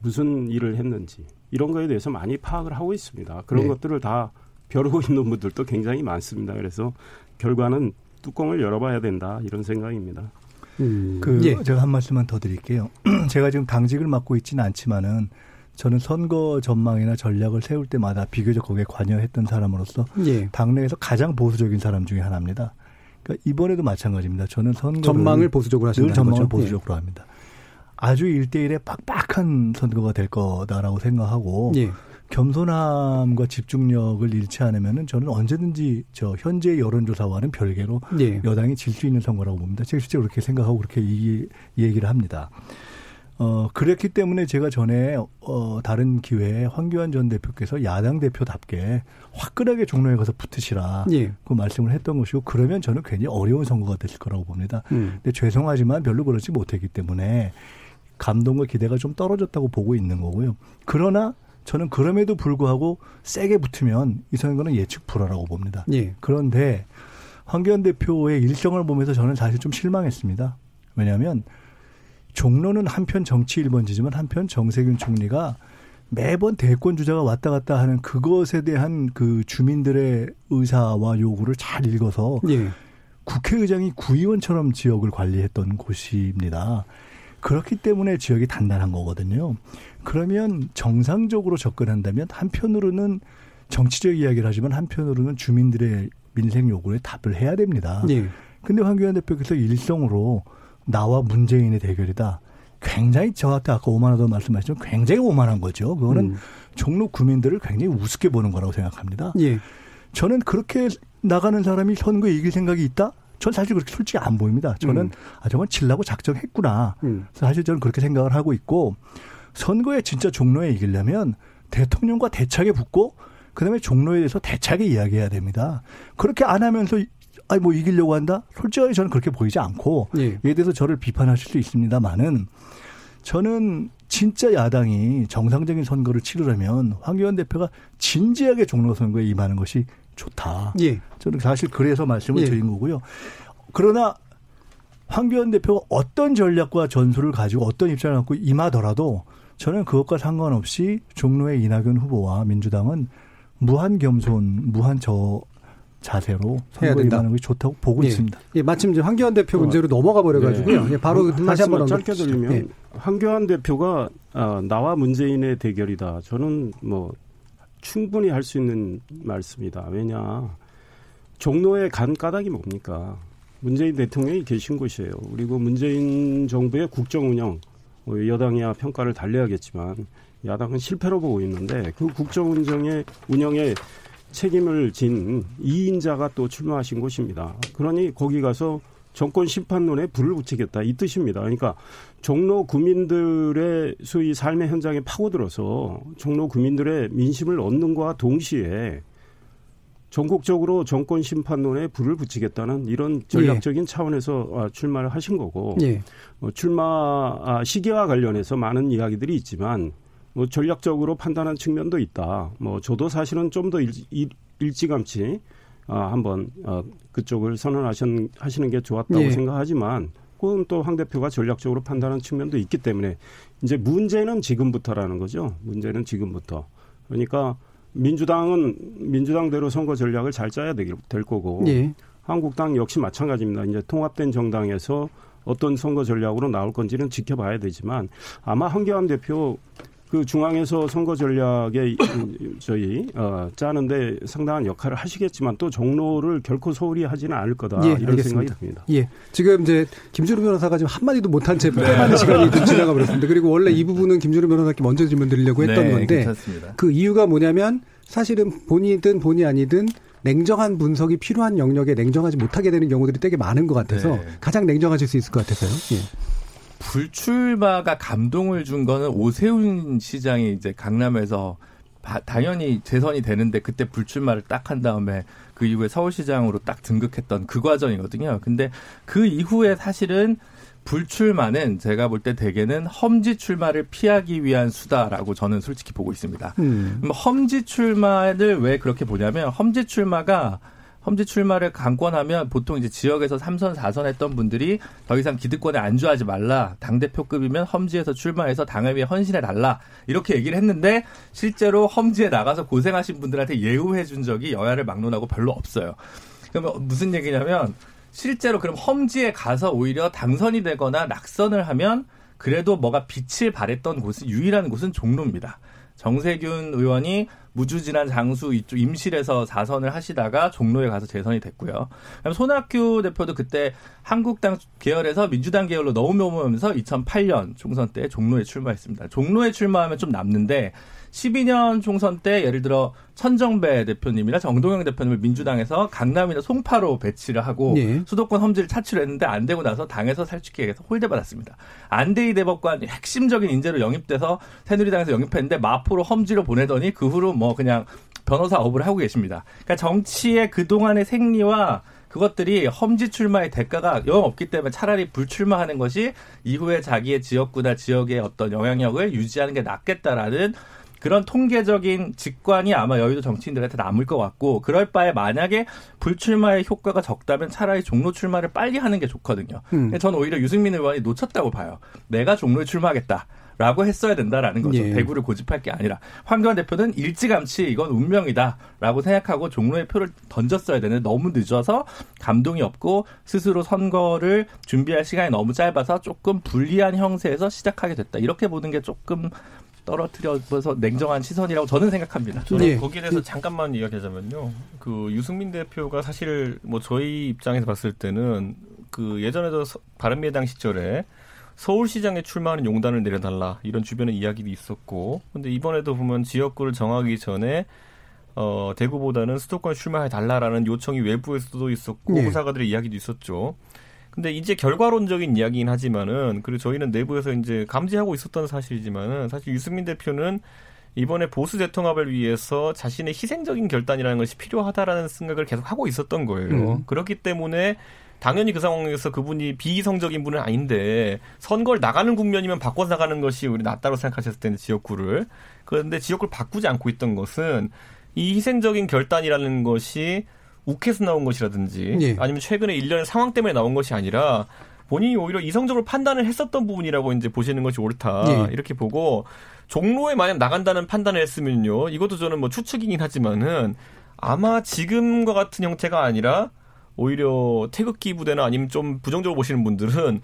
무슨 일을 했는지 이런 거에 대해서 많이 파악을 하고 있습니다. 그런 네. 것들을 다 벼르고 있는 분들도 굉장히 많습니다. 그래서 결과는 뚜껑을 열어봐야 된다 이런 생각입니다. 음, 그 예. 제가 한 말씀만 더 드릴게요. *clears throat* 제가 지금 당직을 맡고 있지는 않지만은 저는 선거 전망이나 전략을 세울 때마다 비교적 거기에 관여했던 사람으로서 예. 당내에서 가장 보수적인 사람 중에 하나입니다. 그러니까 이번에도 마찬가지입니다. 저는 선거 전망을 보수적으로 하시는 전망을 거죠? 보수적으로 예. 합니다. 아주 일대일의 빡빡한 선거가 될 거다라고 생각하고 예. 겸손함과 집중력을 잃지 않으면은 저는 언제든지 저 현재 여론조사와는 별개로 예. 여당이 질 수 있는 선거라고 봅니다. 제가 실제 그렇게 생각하고 그렇게 이 얘기를 합니다. 어, 그랬기 때문에 제가 전에, 어, 다른 기회에 황교안 전 대표께서 야당 대표답게 화끈하게 종로에 가서 붙으시라. 예. 그 말씀을 했던 것이고, 그러면 저는 괜히 어려운 선거가 됐을 거라고 봅니다. 음. 근데 죄송하지만 별로 그렇지 못했기 때문에 감동과 기대가 좀 떨어졌다고 보고 있는 거고요. 그러나 저는 그럼에도 불구하고 세게 붙으면 이 선거는 예측 불허라고 봅니다. 예. 그런데 황교안 대표의 일정을 보면서 저는 사실 좀 실망했습니다. 왜냐하면 종로는 한편 정치 1번지지만 한편 정세균 총리가 매번 대권 주자가 왔다 갔다 하는 그것에 대한 그 주민들의 의사와 요구를 잘 읽어서 예. 국회의장이 구의원처럼 지역을 관리했던 곳입니다. 그렇기 때문에 지역이 단단한 거거든요. 그러면 정상적으로 접근한다면 한편으로는 정치적 이야기를 하지만 한편으로는 주민들의 민생 요구에 답을 해야 됩니다. 네. 근데 황교안 대표께서 일성으로 나와 문재인의 대결이다. 굉장히 저한테 아까 오만하다고 말씀하셨지만 굉장히 오만한 거죠. 그거는 음. 종로 구민들을 굉장히 우습게 보는 거라고 생각합니다. 예. 저는 그렇게 나가는 사람이 선거에 이길 생각이 있다? 전 사실 그렇게 솔직히 안 보입니다. 저는 음. 아 저건 질라고 작정했구나. 음. 사실 저는 그렇게 생각을 하고 있고 선거에 진짜 종로에 이기려면 대통령과 대차게 붙고 그다음에 종로에 대해서 대차게 이야기해야 됩니다. 그렇게 안 하면서 아니 뭐 이기려고 한다? 솔직하게 저는 그렇게 보이지 않고 예. 이에 대해서 저를 비판하실 수 있습니다만은 저는 진짜 야당이 정상적인 선거를 치르려면 황교안 대표가 진지하게 종로 선거에 임하는 것이 좋다. 예. 저는 사실 그래서 말씀을 예. 드린 거고요. 그러나 황교안 대표가 어떤 전략과 전술을 가지고 어떤 입장을 갖고 임하더라도 저는 그것과 상관없이 종로의 이낙연 후보와 민주당은 무한 겸손, 무한 저 자세로 선거에 임하는 것이 좋다고 보고 예. 있습니다. 예, 마침 이제 황교안 대표 문제로 넘어가 버려가지고요. 네. 예, 바로 다시 한번 짧게 드리면 예. 황교안 대표가 아, 나와 문재인의 대결이다. 저는 뭐 충분히 할 수 있는 말씀이다. 왜냐 종로의 간 까닭이 뭡니까? 문재인 대통령이 계신 곳이에요. 그리고 문재인 정부의 국정 운영 뭐 여당이야 평가를 달래야겠지만 야당은 실패로 보고 있는데 그 국정 운정의 운영에 책임을 진 2인자가 또 출마하신 곳입니다. 그러니 거기 가서 정권 심판론에 불을 붙이겠다 이 뜻입니다. 그러니까 종로 구민들의 소위 삶의 현장에 파고들어서 종로 구민들의 민심을 얻는 것과 동시에 전국적으로 정권 심판론에 불을 붙이겠다는 이런 전략적인 예. 차원에서 아, 출마를 하신 거고 예. 뭐 출마 아, 시기와 관련해서 많은 이야기들이 있지만 뭐 전략적으로 판단한 측면도 있다. 뭐 저도 사실은 좀 더 일찌감치 아, 한번 어, 그쪽을 선언하시는 하시는 게 좋았다고 예. 생각하지만 그건 또 황 대표가 전략적으로 판단한 측면도 있기 때문에 이제 문제는 지금부터라는 거죠. 문제는 지금부터. 그러니까 민주당은 민주당대로 선거 전략을 잘 짜야 될 거고 예. 한국당 역시 마찬가지입니다. 이제 통합된 정당에서 어떤 선거 전략으로 나올 건지는 지켜봐야 되지만 아마 황교안 대표 그 중앙에서 선거 전략에 저희 어, 짜는데 상당한 역할을 하시겠지만 또 종로를 결코 소홀히 하지는 않을 거다 예, 이런 알겠습니다. 생각이 듭니다. 예. 지금 이제 김준우 변호사가 지금 한 마디도 못한 채 많은 시간이 좀 지나가 버렸습니다. 그리고 원래 이 부분은 김준우 변호사께 먼저 질문 드리려고 했던 네, 건데 괜찮습니다. 그 이유가 뭐냐면 사실은 본이든 본이 아니든 냉정한 분석이 필요한 영역에 냉정하지 못하게 되는 경우들이 되게 많은 것 같아서 네. 가장 냉정하실 수 있을 것 같아서요. 예. 불출마가 감동을 준 거는 오세훈 시장이 이제 강남에서 바- 당연히 재선이 되는데 그때 불출마를 딱 한 다음에 그 이후에 서울시장으로 딱 등극했던 그 과정이거든요. 근데 그 이후에 사실은 불출마는 제가 볼 때 대개는 험지 출마를 피하기 위한 수다라고 저는 솔직히 보고 있습니다. 음. 험지 출마를 왜 그렇게 보냐면 험지 출마가 험지 출마를 강권하면 보통 이제 지역에서 3선, 4선 했던 분들이 더 이상 기득권에 안주하지 말라. 당대표급이면 험지에서 출마해서 당을 위해 헌신해 달라. 이렇게 얘기를 했는데 실제로 험지에 나가서 고생하신 분들한테 예우해 준 적이 여야를 막론하고 별로 없어요. 그러면 무슨 얘기냐면 실제로 그럼 험지에 가서 오히려 당선이 되거나 낙선을 하면 그래도 뭐가 빛을 발했던 곳은 유일한 곳은 종로입니다. 정세균 의원이 무주지난 장수 이쪽 임실에서 4선을 하시다가 종로에 가서 재선이 됐고요. 그다음 손학규 대표도 그때 한국당 계열에서 민주당 계열로 넘어오면서 2008년 총선 때 종로에 출마했습니다. 종로에 출마하면 좀 남는데 12년 총선 때 예를 들어 천정배 대표님이나 정동영 대표님을 민주당에서 강남이나 송파로 배치를 하고 예. 수도권 험지를 차출을 했는데 안 되고 나서 당에서 살찌기해서 홀대받았습니다. 안대희 대법관 핵심적인 인재로 영입돼서 새누리당에서 영입했는데 마포로 험지로 보내더니 그 후로 뭐 그냥 변호사 업을 하고 계십니다. 그러니까 정치의 그동안의 생리와 그것들이 험지 출마의 대가가 영 없기 때문에 차라리 불출마하는 것이 이후에 자기의 지역구나 지역의 어떤 영향력을 유지하는 게 낫겠다라는 그런 통계적인 직관이 아마 여의도 정치인들한테 남을 것 같고 그럴 바에 만약에 불출마의 효과가 적다면 차라리 종로 출마를 빨리 하는 게 좋거든요. 음. 저는 오히려 유승민 의원이 놓쳤다고 봐요. 내가 종로에 출마하겠다. 라고 했어야 된다라는 거죠. 예. 대구를 고집할 게 아니라. 황교안 대표는 일찌감치 이건 운명이다. 라고 생각하고 종로에 표를 던졌어야 되는데 너무 늦어서 감동이 없고 스스로 선거를 준비할 시간이 너무 짧아서 조금 불리한 형세에서 시작하게 됐다. 이렇게 보는 게 조금 떨어뜨려서 냉정한 시선이라고 저는 생각합니다. 저는 예. 거기에 대해서 잠깐만 이야기하자면요. 그 유승민 대표가 사실 뭐 저희 입장에서 봤을 때는 그 예전에도 서- 바른미래당 시절에 서울시장에 출마하는 용단을 내려달라 이런 주변의 이야기도 있었고 근데 이번에도 보면 지역구를 정하기 전에 어 대구보다는 수도권 출마해 달라라는 요청이 외부에서도 있었고 네. 호사가들의 이야기도 있었죠. 근데 이제 결과론적인 이야기긴 하지만은 그리고 저희는 내부에서 이제 감지하고 있었던 사실이지만은 사실 유승민 대표는 이번에 보수 대통합을 위해서 자신의 희생적인 결단이라는 것이 필요하다라는 생각을 계속 하고 있었던 거예요. 음. 그렇기 때문에 당연히 그 상황에서 그분이 비이성적인 분은 아닌데 선거를 나가는 국면이면 바꿔서 나가는 것이 우리 낫다고 생각하셨을 텐데 지역구를 그런데 지역구를 바꾸지 않고 있던 것은 이 희생적인 결단이라는 것이 욱해서 나온 것이라든지 예. 아니면 최근에 일련의 상황 때문에 나온 것이 아니라 본인이 오히려 이성적으로 판단을 했었던 부분이라고 이제 보시는 것이 옳다 예. 이렇게 보고 종로에 만약 나간다는 판단을 했으면요 이것도 저는 뭐 추측이긴 하지만은 아마 지금과 같은 형태가 아니라 오히려 태극기 부대나 아니면 좀 부정적으로 보시는 분들은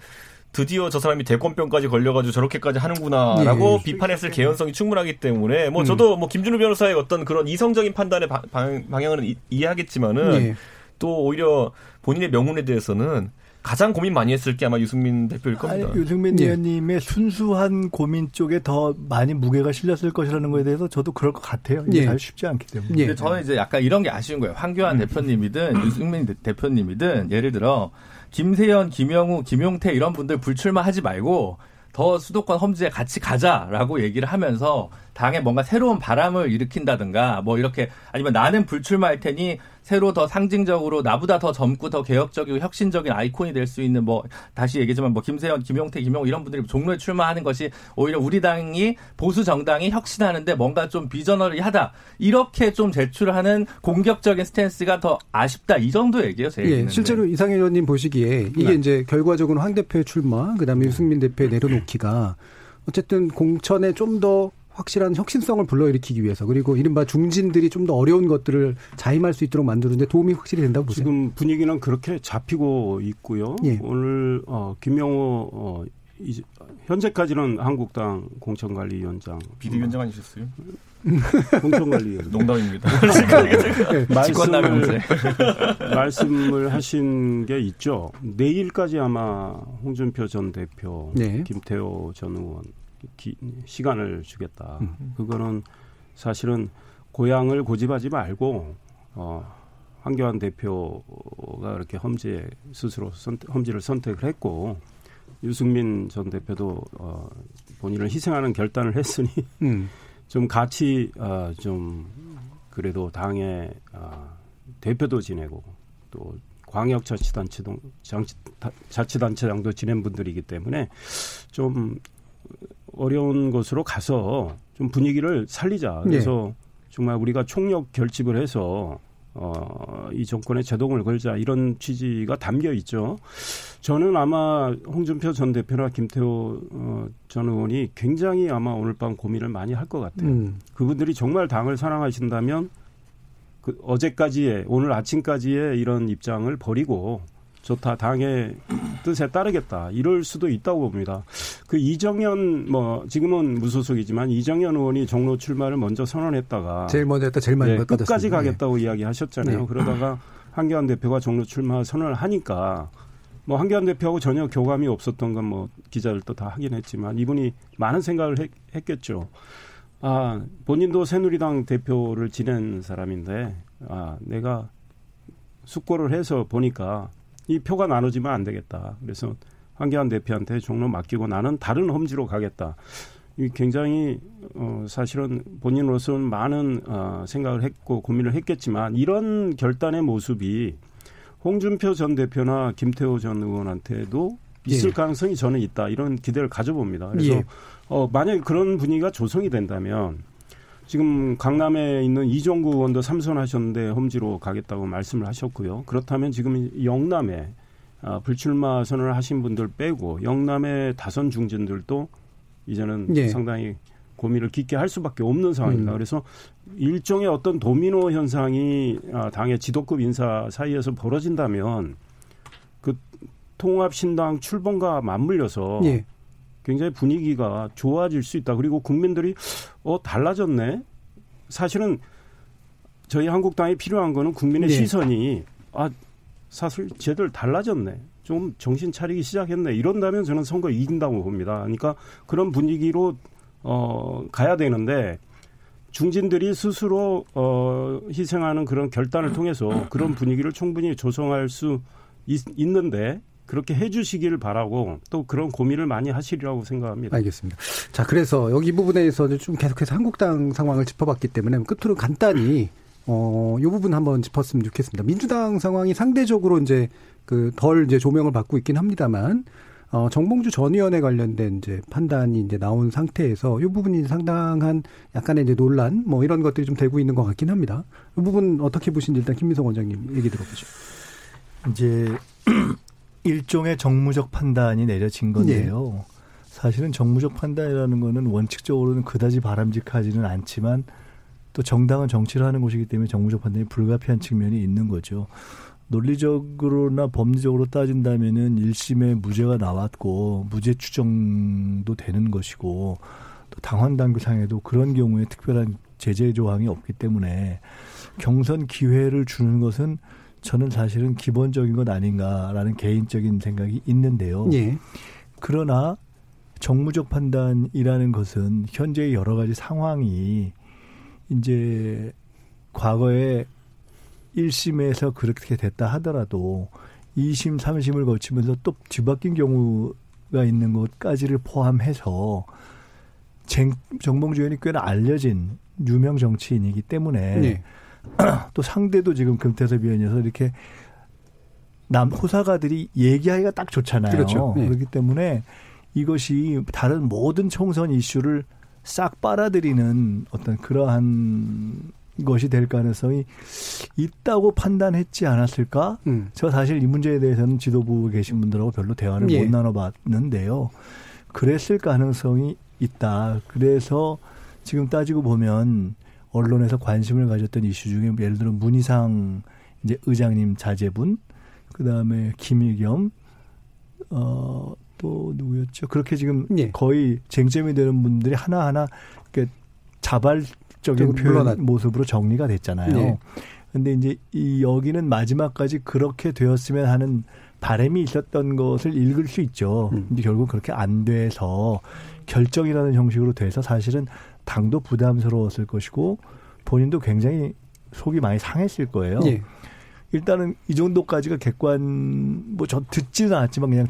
드디어 저 사람이 대권병까지 걸려가지고 저렇게까지 하는구나라고 예. 비판했을 개연성이 충분하기 때문에 뭐 저도 뭐 김준우 변호사의 어떤 그런 이성적인 판단의 방, 방, 방향은 이- 이해하겠지만은 예. 또 오히려 본인의 명운에 대해서는 가장 고민 많이 했을 게 아마 유승민 대표일 겁니다. 아니, 유승민 예. 의원님의 순수한 고민 쪽에 더 많이 무게가 실렸을 것이라는 거에 대해서 저도 그럴 것 같아요. 이게 예. 잘 쉽지 않기 때문에. 예. 근데 저는 이제 약간 이런 게 아쉬운 거예요. 황교안 대표님이든 유승민 대- 대표님이든 예를 들어 김세현, 김영우, 김용태 이런 분들 불출마하지 말고 더 수도권 험지에 같이 가자라고 얘기를 하면서 당에 뭔가 새로운 바람을 일으킨다든가 뭐 이렇게 아니면 나는 불출마할 테니 새로 더 상징적으로 나보다 더 젊고 더 개혁적이고 혁신적인 아이콘이 될 수 있는 뭐 다시 얘기지만 뭐 김세현, 김용태, 김영우 이런 분들이 종로에 출마하는 것이 오히려 우리 당이 보수 정당이 혁신하는데 뭔가 좀 비저너리하다 이렇게 좀 제출하는 공격적인 스탠스가 더 아쉽다 이 정도 얘기예요 제 예. 실제로 이상현 의원님 보시기에 이게 네. 이제 결과적으로 황 대표의 출마, 그다음에 유승민 대표의 내려놓기가 어쨌든 공천에 좀 더 확실한 혁신성을 불러일으키기 위해서 그리고 이른바 중진들이 좀 더 어려운 것들을 자임할 수 있도록 만드는데 도움이 확실히 된다고 보세요. 지금 분위기는 그렇게 잡히고 있고요. 예. 오늘 어, 김명호 어, 이제 현재까지는 한국당 공천관리위원장 비대위원장 아니셨어요? 공천관리위원장 *laughs* 농담입니다. *laughs* 네, 말씀을 *laughs* 말씀을 하신 게 있죠. 내일까지 아마 홍준표 전 대표, 네. 김태호 전 의원 기, 시간을 주겠다. 음. 그거는 사실은 고향을 고집하지 말고 어, 황교안 대표가 이렇게 험지 스스로 선택, 험지를 선택을 했고 유승민 전 대표도 어, 본인을 희생하는 결단을 했으니 음. *laughs* 좀 같이 어, 좀 그래도 당의 어, 대표도 지내고 또 광역자치단체도 자치단체장도 지낸 분들이기 때문에 좀 어려운 곳으로 가서 좀 분위기를 살리자. 그래서 네. 정말 우리가 총력 결집을 해서 어, 이 정권에 제동을 걸자 이런 취지가 담겨 있죠. 저는 아마 홍준표 전 대표나 김태호 어, 전 의원이 굉장히 아마 오늘 밤 고민을 많이 할 것 같아요. 음. 그분들이 정말 당을 사랑하신다면 그 어제까지의 오늘 아침까지의 이런 입장을 버리고 좋다 당의 뜻에 따르겠다 이럴 수도 있다고 봅니다. 그 이정현 뭐 지금은 무소속이지만 이정현 의원이 종로 출마를 먼저 선언했다가 제일 먼저 했다 제일 많이 네, 끝까지 가겠다고 네. 이야기하셨잖아요. 네. 그러다가 한교안 대표가 종로 출마 선언을 하니까 뭐 한교안 대표하고 전혀 교감이 없었던 건 뭐 기자들도 다 하긴 했지만 이분이 많은 생각을 했, 했겠죠. 아 본인도 새누리당 대표를 지낸 사람인데 아 내가 숙고를 해서 보니까 이 표가 나눠지면 안 되겠다. 그래서 황교안 대표한테 종로 맡기고 나는 다른 험지로 가겠다. 이 굉장히 어 사실은 본인으로서는 많은 어 생각을 했고 고민을 했겠지만 이런 결단의 모습이 홍준표 전 대표나 김태호 전 의원한테도 있을 예. 가능성이 저는 있다 이런 기대를 가져봅니다. 그래서 예. 어 만약에 그런 분위기가 조성이 된다면 지금 강남에 있는 이종구 의원도 삼선하셨는데 험지로 가겠다고 말씀을 하셨고요. 그렇다면 지금 영남에 아, 불출마 선언을 하신 분들 빼고 영남의 다선 중진들도 이제는 예. 상당히 고민을 깊게 할 수밖에 없는 상황입니다. 음. 그래서 일종의 어떤 도미노 현상이 아, 당의 지도급 인사 사이에서 벌어진다면 그 통합신당 출범과 맞물려서 예. 굉장히 분위기가 좋아질 수 있다. 그리고 국민들이 어 달라졌네. 사실은 저희 한국당이 필요한 거는 국민의 네. 시선이 아 사실 쟤들 달라졌네. 좀 정신 차리기 시작했네. 이런다면 저는 선거 이긴다고 봅니다. 그러니까 그런 분위기로 어 가야 되는데 중진들이 스스로 어 희생하는 그런 결단을 통해서 그런 분위기를 충분히 조성할 수 있, 있는데 그렇게 해주시기를 바라고 또 그런 고민을 많이 하시리라고 생각합니다. 알겠습니다. 자, 그래서 여기 부분에서는 좀 계속해서 한국당 상황을 짚어봤기 때문에 끝으로 간단히 어, 요 부분 한번 짚었으면 좋겠습니다. 민주당 상황이 상대적으로 이제 그 덜 이제 조명을 받고 있긴 합니다만 어, 정봉주 전 의원에 관련된 이제 판단이 이제 나온 상태에서 이 부분이 상당한 약간의 이제 논란 뭐 이런 것들이 좀 되고 있는 것 같긴 합니다. 이 부분 어떻게 보신지 일단 김민성 원장님 얘기 들어보죠. 이제 *clears throat* 일종의 정무적 판단이 내려진 건데요. 네. 사실은 정무적 판단이라는 거는 원칙적으로는 그다지 바람직하지는 않지만 또 정당은 정치를 하는 곳이기 때문에 정무적 판단이 불가피한 측면이 있는 거죠. 논리적으로나 법리적으로 따진다면은 1심에 무죄가 나왔고 무죄 추정도 되는 것이고 또 당원 당규상에도 그런 경우에 특별한 제재 조항이 없기 때문에 경선 기회를 주는 것은 저는 사실은 기본적인 것 아닌가라는 개인적인 생각이 있는데요. 예. 그러나 정무적 판단이라는 것은 현재의 여러 가지 상황이 이제 과거에 1심에서 그렇게 됐다 하더라도 2심, 3심을 거치면서 또 뒤바뀐 경우가 있는 것까지를 포함해서 정봉주 의원이 꽤나 알려진 유명 정치인이기 때문에 네. *clears throat* 또 상대도 지금 금태섭 위원이어서 이렇게 남 호사가들이 얘기하기가 딱 좋잖아요. 그렇죠. 네. 그렇기 때문에 이것이 다른 모든 총선 이슈를 싹 빨아들이는 어떤 그러한 것이 될 가능성이 있다고 판단했지 않았을까? 음. 저 사실 이 문제에 대해서는 지도부에 계신 분들하고 별로 대화를 예. 못 나눠봤는데요. 그랬을 가능성이 있다. 그래서 지금 따지고 보면 언론에서 관심을 가졌던 이슈 중에 예를 들어 문희상 이제 의장님 자제분, 그 다음에 김의겸, 어, 또 누구였죠? 그렇게 지금 예. 거의 쟁점이 되는 분들이 하나하나 자발적인 표현 물러나... 모습으로 정리가 됐잖아요. 예. 근데 이제 이 여기는 마지막까지 그렇게 되었으면 하는 바램이 있었던 것을 읽을 수 있죠. 음. 근데 결국 그렇게 안 돼서 결정이라는 형식으로 돼서 사실은 당도 부담스러웠을 것이고 본인도 굉장히 속이 많이 상했을 거예요. 예. 일단은 이 정도까지가 객관 뭐저 듣지는 않았지만 그냥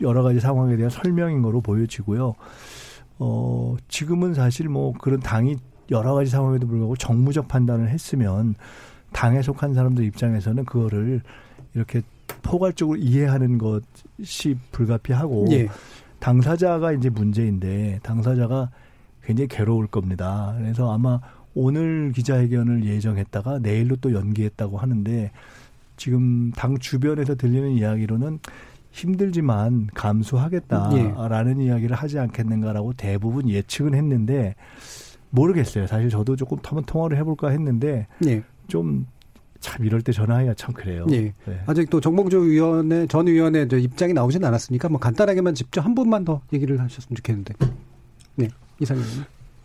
여러 가지 상황에 대한 설명인 거로 보여지고요. 어 지금은 사실 뭐 그런 당이 여러 가지 상황에도 불구하고 정무적 판단을 했으면 당에 속한 사람들 입장에서는 그거를 이렇게 포괄적으로 이해하는 것이 불가피하고 예. 당사자가 이제 문제인데 당사자가 굉장히 괴로울 겁니다. 그래서 아마 오늘 기자회견을 예정했다가 내일로 또 연기했다고 하는데 지금 당 주변에서 들리는 이야기로는 힘들지만 감수하겠다라는 예. 이야기를 하지 않겠는가라고 대부분 예측은 했는데 모르겠어요. 사실 저도 조금 한번 통화를 해볼까 했는데 예. 좀참 이럴 때 전화해야 참 그래요. 예. 네. 아직 또 정봉주 위원회 전 위원의 입장이 나오진 않았으니까 뭐 간단하게만 직접 한 분만 더 얘기를 하셨으면 좋겠는데. 네, 이상님.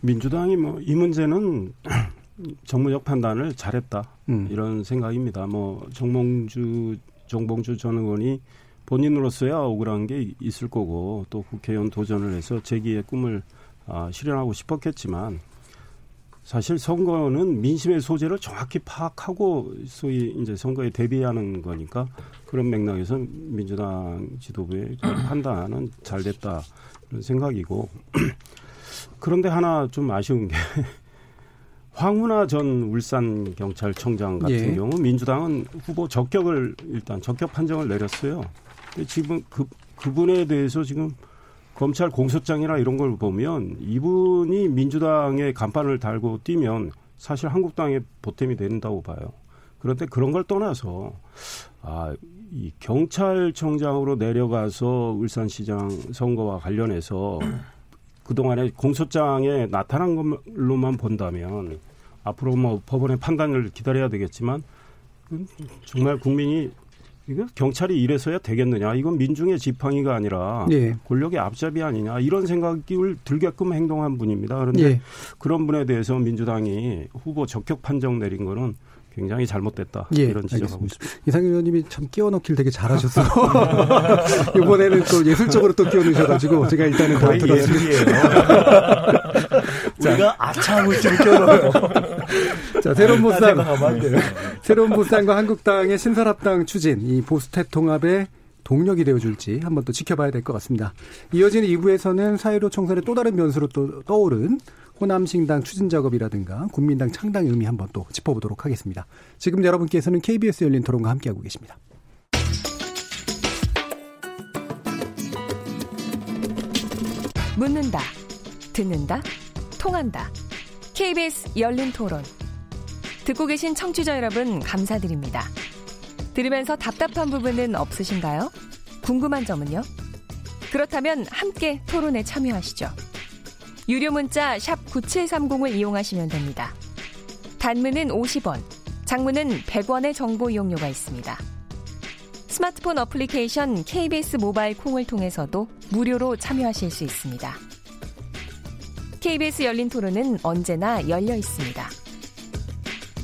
민주당이 뭐 이 문제는 *clears throat* 정무적 판단을 잘했다 음. 이런 생각입니다. 뭐 정봉주 정봉주 전 의원이 본인으로서야 억울한 게 있을 거고 또 국회의원 도전을 해서 재기의 꿈을 아, 실현하고 싶었겠지만 사실 선거는 민심의 소재를 정확히 파악하고 소위 이제 선거에 대비하는 거니까 그런 맥락에서 민주당 지도부의 *clears throat* 판단은 잘 됐다 이런 생각이고 *clears throat* 그런데 하나 좀 아쉬운 게 *laughs* 황운하 전 울산 경찰청장 같은 예. 경우 민주당은 후보 적격을 일단 적격 판정을 내렸어요. 근데 지금 그 그분에 대해서 지금 검찰 공소장이나 이런 걸 보면 이분이 민주당의 간판을 달고 뛰면 사실 한국당의 보탬이 된다고 봐요. 그런데 그런 걸 떠나서 아, 이 경찰청장으로 내려가서 울산시장 선거와 관련해서 그동안에 공소장에 나타난 것로만 본다면 앞으로 뭐 법원의 판단을 기다려야 되겠지만 정말 국민이 이거 경찰이 이래서야 되겠느냐? 이건 민중의 지팡이가 아니라 예. 권력의 앞잡이 아니냐? 이런 생각을 들게끔 행동한 분입니다. 그런데 예. 그런 분에 대해서 민주당이 후보 적격 판정 내린 거는 굉장히 잘못됐다 예, 이런 지적하고 있습니다. 이상현 의원님이 참 끼워넣기를 되게 잘하셨어요. *laughs* 이번에는 또 예술적으로 또 끼워넣으셔가지고 제가 일단은 다 예술이에요. *laughs* 우리가 아차하고 있으면 끼워넣어요. 자 새로운 보상 *laughs* 새로운 보상과 한국당의 신설합당 추진 이 보수탭 통합의 동력이 되어줄지 한번 또 지켜봐야 될 것 같습니다. 이어지는 2부에서는 사회로 총선의 또 다른 변수로 또 떠오른 호남신당 추진 작업이라든가 국민당 창당 의미 한번 또 짚어보도록 하겠습니다. 지금 여러분께서는 KBS 열린 토론과 함께하고 계십니다. 묻는다, 듣는다, 통한다. KBS 열린 토론. 듣고 계신 청취자 여러분 감사드립니다. 들으면서 답답한 부분은 없으신가요? 궁금한 점은요? 그렇다면 함께 토론에 참여하시죠. 유료 문자 9730을 이용하시면 됩니다. 단문은 50원, 장문은 100원의 정보 이용료가 있습니다. 스마트폰 어플리케이션 KBS 모바일 콩을 통해서도 무료로 참여하실 수 있습니다. KBS 열린 토론은 언제나 열려 있습니다.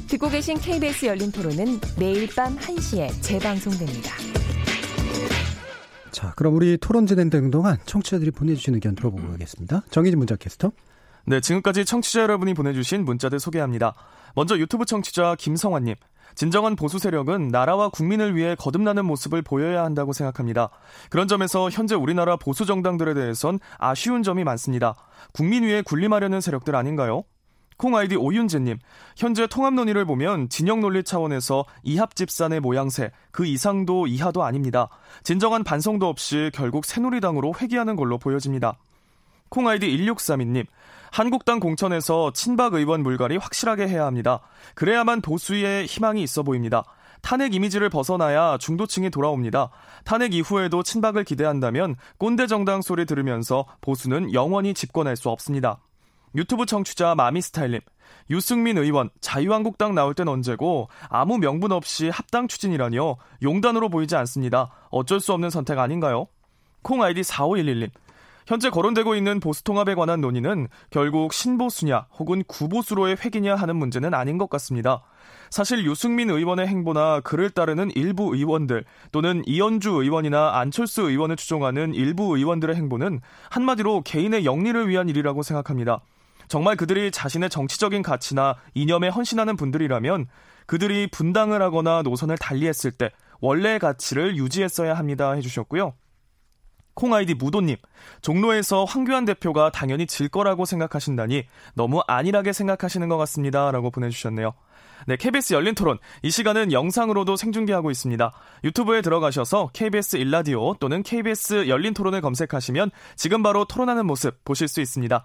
듣고 계신 KBS 열린 토론은 매일 밤 1시에 재방송됩니다. 자, 그럼 우리 토론 진행되는 동안 청취자들이 보내주신 의견 들어보고 가겠습니다. 정희진 문자 캐스터. 네, 지금까지 청취자 여러분이 보내주신 문자들 소개합니다. 먼저 유튜브 청취자 김성환님. 진정한 보수 세력은 나라와 국민을 위해 거듭나는 모습을 보여야 한다고 생각합니다. 그런 점에서 현재 우리나라 보수 정당들에 대해선 아쉬운 점이 많습니다. 국민 위에 군림하려는 세력들 아닌가요? 콩 아이디 오윤재님, 현재 통합 논의를 보면 진영 논리 차원에서 이합 집산의 모양새, 그 이상도 이하도 아닙니다. 진정한 반성도 없이 결국 새누리당으로 회귀하는 걸로 보여집니다. 콩 아이디 1632님, 한국당 공천에서 친박 의원 물갈이 확실하게 해야 합니다. 그래야만 보수의 희망이 있어 보입니다. 탄핵 이미지를 벗어나야 중도층이 돌아옵니다. 탄핵 이후에도 친박을 기대한다면 꼰대 정당 소리 들으면서 보수는 영원히 집권할 수 없습니다. 유튜브 청취자 마미스타일님. 유승민 의원, 자유한국당 나올 땐 언제고 아무 명분 없이 합당 추진이라니요. 용단으로 보이지 않습니다. 어쩔 수 없는 선택 아닌가요? 콩 아이디 4511님. 현재 거론되고 있는 보수 통합에 관한 논의는 결국 신보수냐 혹은 구보수로의 회기냐 하는 문제는 아닌 것 같습니다. 사실 유승민 의원의 행보나 그를 따르는 일부 의원들 또는 이현주 의원이나 안철수 의원을 추종하는 일부 의원들의 행보는 한마디로 개인의 영리를 위한 일이라고 생각합니다. 정말 그들이 자신의 정치적인 가치나 이념에 헌신하는 분들이라면 그들이 분당을 하거나 노선을 달리했을 때 원래의 가치를 유지했어야 합니다 해주셨고요. 콩아이디 무도님, 종로에서 황교안 대표가 당연히 질 거라고 생각하신다니 너무 안일하게 생각하시는 것 같습니다. 라고 보내주셨네요. 네, KBS 열린 토론. 이 시간은 영상으로도 생중계하고 있습니다. 유튜브에 들어가셔서 KBS 일라디오 또는 KBS 열린 토론을 검색하시면 지금 바로 토론하는 모습 보실 수 있습니다.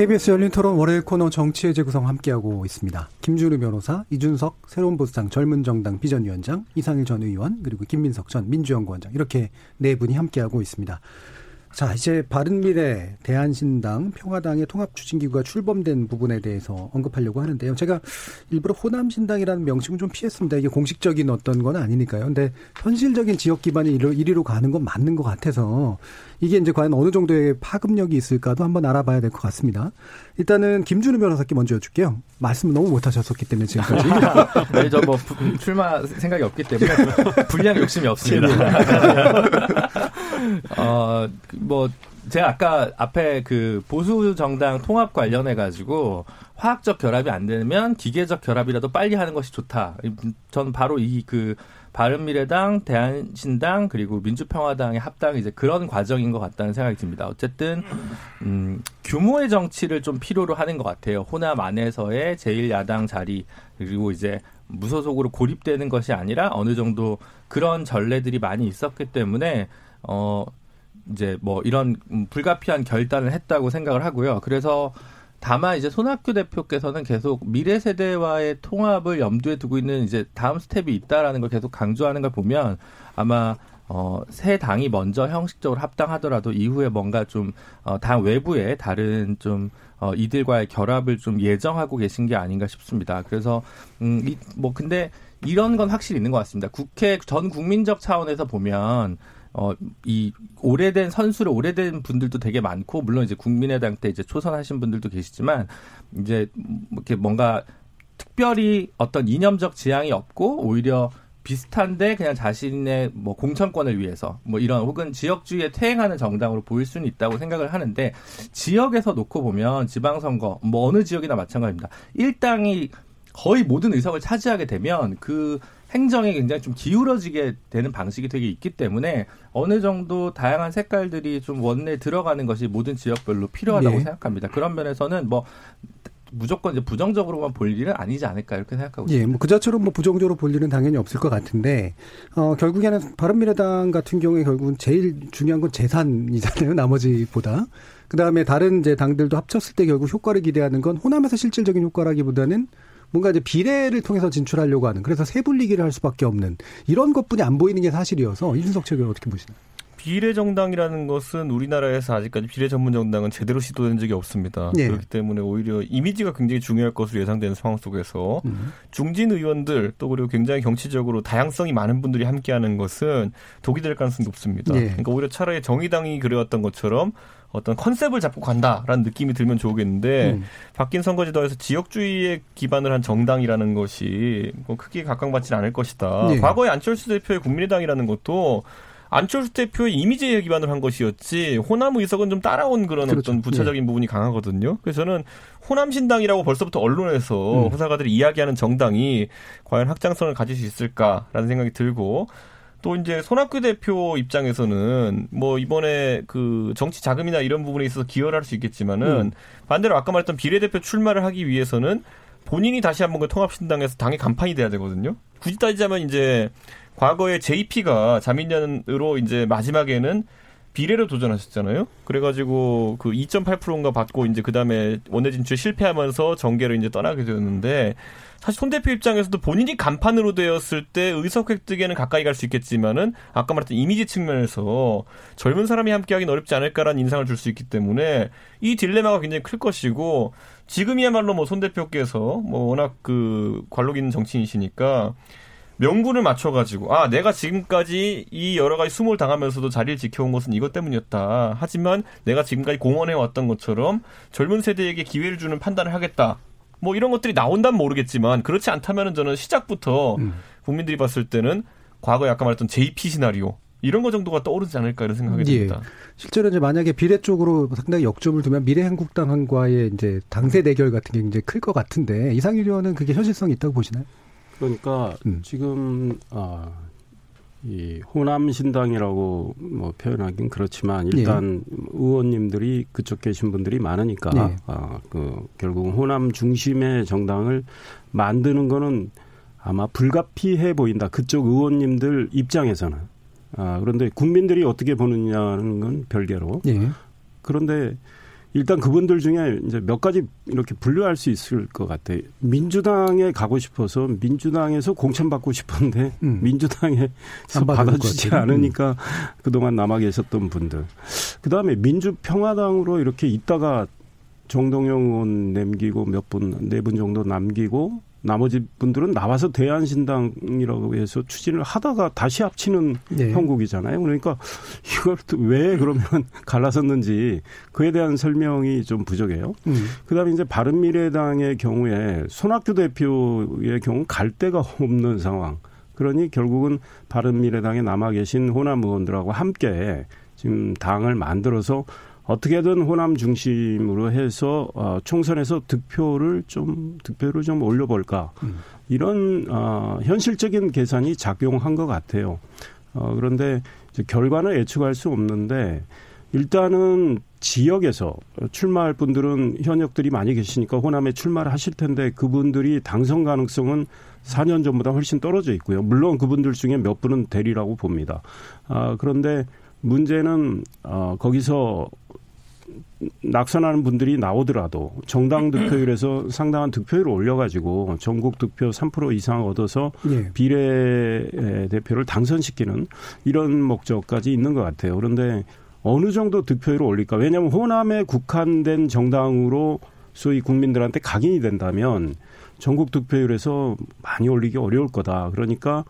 KBS 열린 토론 월요일 코너 정치의 재구성 함께하고 있습니다. 김준우 변호사, 이준석 새로운 보수당 젊은 정당 비전위원장, 이상일 전 의원, 그리고 김민석 전 민주연구원장 이렇게 네 분이 함께하고 있습니다. 자, 이제 바른미래, 대한신당, 평화당의 통합추진기구가 출범된 부분에 대해서 언급하려고 하는데요. 제가 일부러 호남신당이라는 명칭은 좀 피했습니다. 이게 공식적인 어떤 건 아니니까요. 근데 현실적인 지역 기반이 1위로 가는 건 맞는 것 같아서 이게 이제 과연 어느 정도의 파급력이 있을까도 한번 알아봐야 될 것 같습니다. 일단은 김준우 변호사께 먼저 여쭐게요. 말씀을 너무 못하셨었기 때문에 지금까지. *laughs* 네, 저뭐 출마 생각이 없기 때문에 불리한 욕심이 없습니다. *laughs* *laughs* 어, 뭐 제가 아까 앞에 그 보수 정당 통합 관련해 가지고 화학적 결합이 안 되면 기계적 결합이라도 빨리 하는 것이 좋다. 저는 바로 이 그 바른미래당, 대한신당 그리고 민주평화당의 합당이 이제 그런 과정인 것 같다는 생각이 듭니다. 어쨌든 음, 규모의 정치를 좀 필요로 하는 것 같아요. 호남 안에서의 제1야당 자리 그리고 이제 무소속으로 고립되는 것이 아니라 어느 정도 그런 전례들이 많이 있었기 때문에 어 이제 뭐 이런 불가피한 결단을 했다고 생각을 하고요. 그래서 다만 이제 손학규 대표께서는 계속 미래 세대와의 통합을 염두에 두고 있는 이제 다음 스텝이 있다라는 걸 계속 강조하는 걸 보면 아마 어, 새 당이 먼저 형식적으로 합당하더라도 이후에 뭔가 좀, 어, 당 외부에 다른 좀, 어, 이들과의 결합을 좀 예정하고 계신 게 아닌가 싶습니다. 그래서, 음, 이, 뭐, 근데 이런 건 확실히 있는 것 같습니다. 국회 전 국민적 차원에서 보면, 어, 이 오래된 선수를 오래된 분들도 되게 많고 물론 이제 국민의당 때 이제 초선하신 분들도 계시지만 이제 이렇게 뭔가 특별히 어떤 이념적 지향이 없고 오히려 비슷한데 그냥 자신의 뭐 공천권을 위해서 뭐 이런 혹은 지역주의에 퇴행하는 정당으로 보일 수는 있다고 생각을 하는데 지역에서 놓고 보면 지방선거 뭐 어느 지역이나 마찬가지입니다. 일당이 거의 모든 의석을 차지하게 되면 그 행정에 굉장히 좀 기울어지게 되는 방식이 되게 있기 때문에 어느 정도 다양한 색깔들이 좀 원내에 들어가는 것이 모든 지역별로 필요하다고 네. 생각합니다. 그런 면에서는 뭐 무조건 이제 부정적으로만 볼 일은 아니지 않을까 이렇게 생각하고 예, 있습니다. 뭐그 자체로 뭐 부정적으로 볼 일은 당연히 없을 것 같은데 어 결국에는 바른미래당 같은 경우에 결국은 제일 중요한 건 재산이잖아요. 나머지보다. 그다음에 다른 이제 당들도 합쳤을 때 결국 효과를 기대하는 건 호남에서 실질적인 효과라기보다는 뭔가 이제 비례를 통해서 진출하려고 하는 그래서 세분리기를 할 수밖에 없는 이런 것뿐이 안 보이는 게 사실이어서 이준석 측은 어떻게 보시나요? 비례 정당이라는 것은 우리나라에서 아직까지 비례 전문 정당은 제대로 시도된 적이 없습니다. 네. 그렇기 때문에 오히려 이미지가 굉장히 중요할 것으로 예상되는 상황 속에서 음. 중진 의원들 또 그리고 굉장히 정치적으로 다양성이 많은 분들이 함께하는 것은 독이 될 가능성이 높습니다. 네. 그러니까 오히려 차라리 정의당이 그래왔던 것처럼 어떤 컨셉을 잡고 간다라는 느낌이 들면 좋겠는데 음. 바뀐 선거제도에서 지역주의에 기반을 한 정당이라는 것이 뭐 크게 각광받지는 않을 것이다. 네. 과거에 안철수 대표의 국민의당이라는 것도 안철수 대표의 이미지에 기반을 한 것이었지 호남 의석은 좀 따라온 그런 그렇죠. 어떤 부차적인 네. 부분이 강하거든요. 그래서 저는 호남 신당이라고 벌써부터 언론에서 음. 호사가들이 이야기하는 정당이 과연 확장성을 가질 수 있을까라는 생각이 들고 또 이제 손학규 대표 입장에서는 뭐 이번에 그 정치 자금이나 이런 부분에 있어서 기여를 할 수 있겠지만은 음. 반대로 아까 말했던 비례대표 출마를 하기 위해서는 본인이 다시 한번 그 통합신당에서 당의 간판이 돼야 되거든요. 굳이 따지자면 이제 과거에 JP가 자민련으로 이제 마지막에는 비례로 도전하셨잖아요. 그래가지고 그 2.8%인가 받고 이제 그 다음에 원내 진출 실패하면서 정계를 이제 떠나게 되었는데 사실 손 대표 입장에서도 본인이 간판으로 되었을 때 의석 획득에는 가까이 갈 수 있겠지만은 아까 말했던 이미지 측면에서 젊은 사람이 함께하기는 어렵지 않을까라는 인상을 줄 수 있기 때문에 이 딜레마가 굉장히 클 것이고 지금이야말로 뭐 손 대표께서 뭐 워낙 그 관록 있는 정치인이시니까 명분을 맞춰가지고 아 내가 지금까지 이 여러 가지 수모를 당하면서도 자리를 지켜온 것은 이것 때문이었다. 하지만 내가 지금까지 공헌해 왔던 것처럼 젊은 세대에게 기회를 주는 판단을 하겠다. 뭐 이런 것들이 나온다면 모르겠지만 그렇지 않다면은 저는 시작부터 음. 국민들이 봤을 때는 과거에 아까 말했던 JP 시나리오 이런 거 정도가 떠오르지 않을까 이런 생각이 예. 듭니다. 실제로 이제 만약에 비례 쪽으로 상당히 역점을 두면 미래한국당과의 이제 당세 대결 같은 게 굉장히 클것 같은데 이상일 의원은 그게 현실성이 있다고 보시나요? 그러니까 음. 지금 아, 이 호남 신당이라고 뭐 표현하긴 그렇지만 일단 예. 의원님들이 그쪽 계신 분들이 많으니까 예. 아, 그 결국 호남 중심의 정당을 만드는 거는 아마 불가피해 보인다. 그쪽 의원님들 입장에서는. 아, 그런데 국민들이 어떻게 보느냐는 건 별개로. 예. 그런데 일단 그분들 중에 이제 몇 가지 이렇게 분류할 수 있을 것 같아요. 민주당에 가고 싶어서 민주당에서 공천받고 싶은데 음. *laughs* 민주당에서 받아주지 않으니까 음. 그동안 남아 계셨던 분들. 그 다음에 민주평화당으로 이렇게 있다가 정동영 의원 남기고 몇 분, 네 분 정도 남기고 나머지 분들은 나와서 대한신당이라고 해서 추진을 하다가 다시 합치는 네. 형국이잖아요. 그러니까 이걸 왜 그러면 *laughs* 갈라섰는지 그에 대한 설명이 좀 부족해요. 음. 그다음에 이제 바른미래당의 경우에 손학규 대표의 경우 갈 데가 없는 상황. 그러니 결국은 바른미래당에 남아 계신 호남 의원들하고 함께 지금 당을 만들어서 어떻게든 호남 중심으로 해서 어, 총선에서 득표를 좀 득표를 좀 올려볼까 음. 이런 어, 현실적인 계산이 작용한 것 같아요. 어, 그런데 이제 결과는 예측할 수 없는데 일단은 지역에서 출마할 분들은 현역들이 많이 계시니까 호남에 출마를 하실 텐데 그분들이 당선 가능성은 4년 전보다 훨씬 떨어져 있고요. 물론 그분들 중에 몇 분은 대리라고 봅니다. 아, 그런데 문제는 어, 거기서 낙선하는 분들이 나오더라도 정당 *clears throat* 득표율에서 상당한 득표율을 올려가지고 전국 득표 3% 이상 얻어서 예. 비례 대표를 당선시키는 이런 목적까지 있는 것 같아요. 그런데 어느 정도 득표율을 올릴까? 왜냐하면 호남에 국한된 정당으로 소위 국민들한테 각인이 된다면 전국 득표율에서 많이 올리기 어려울 거다. 그러니까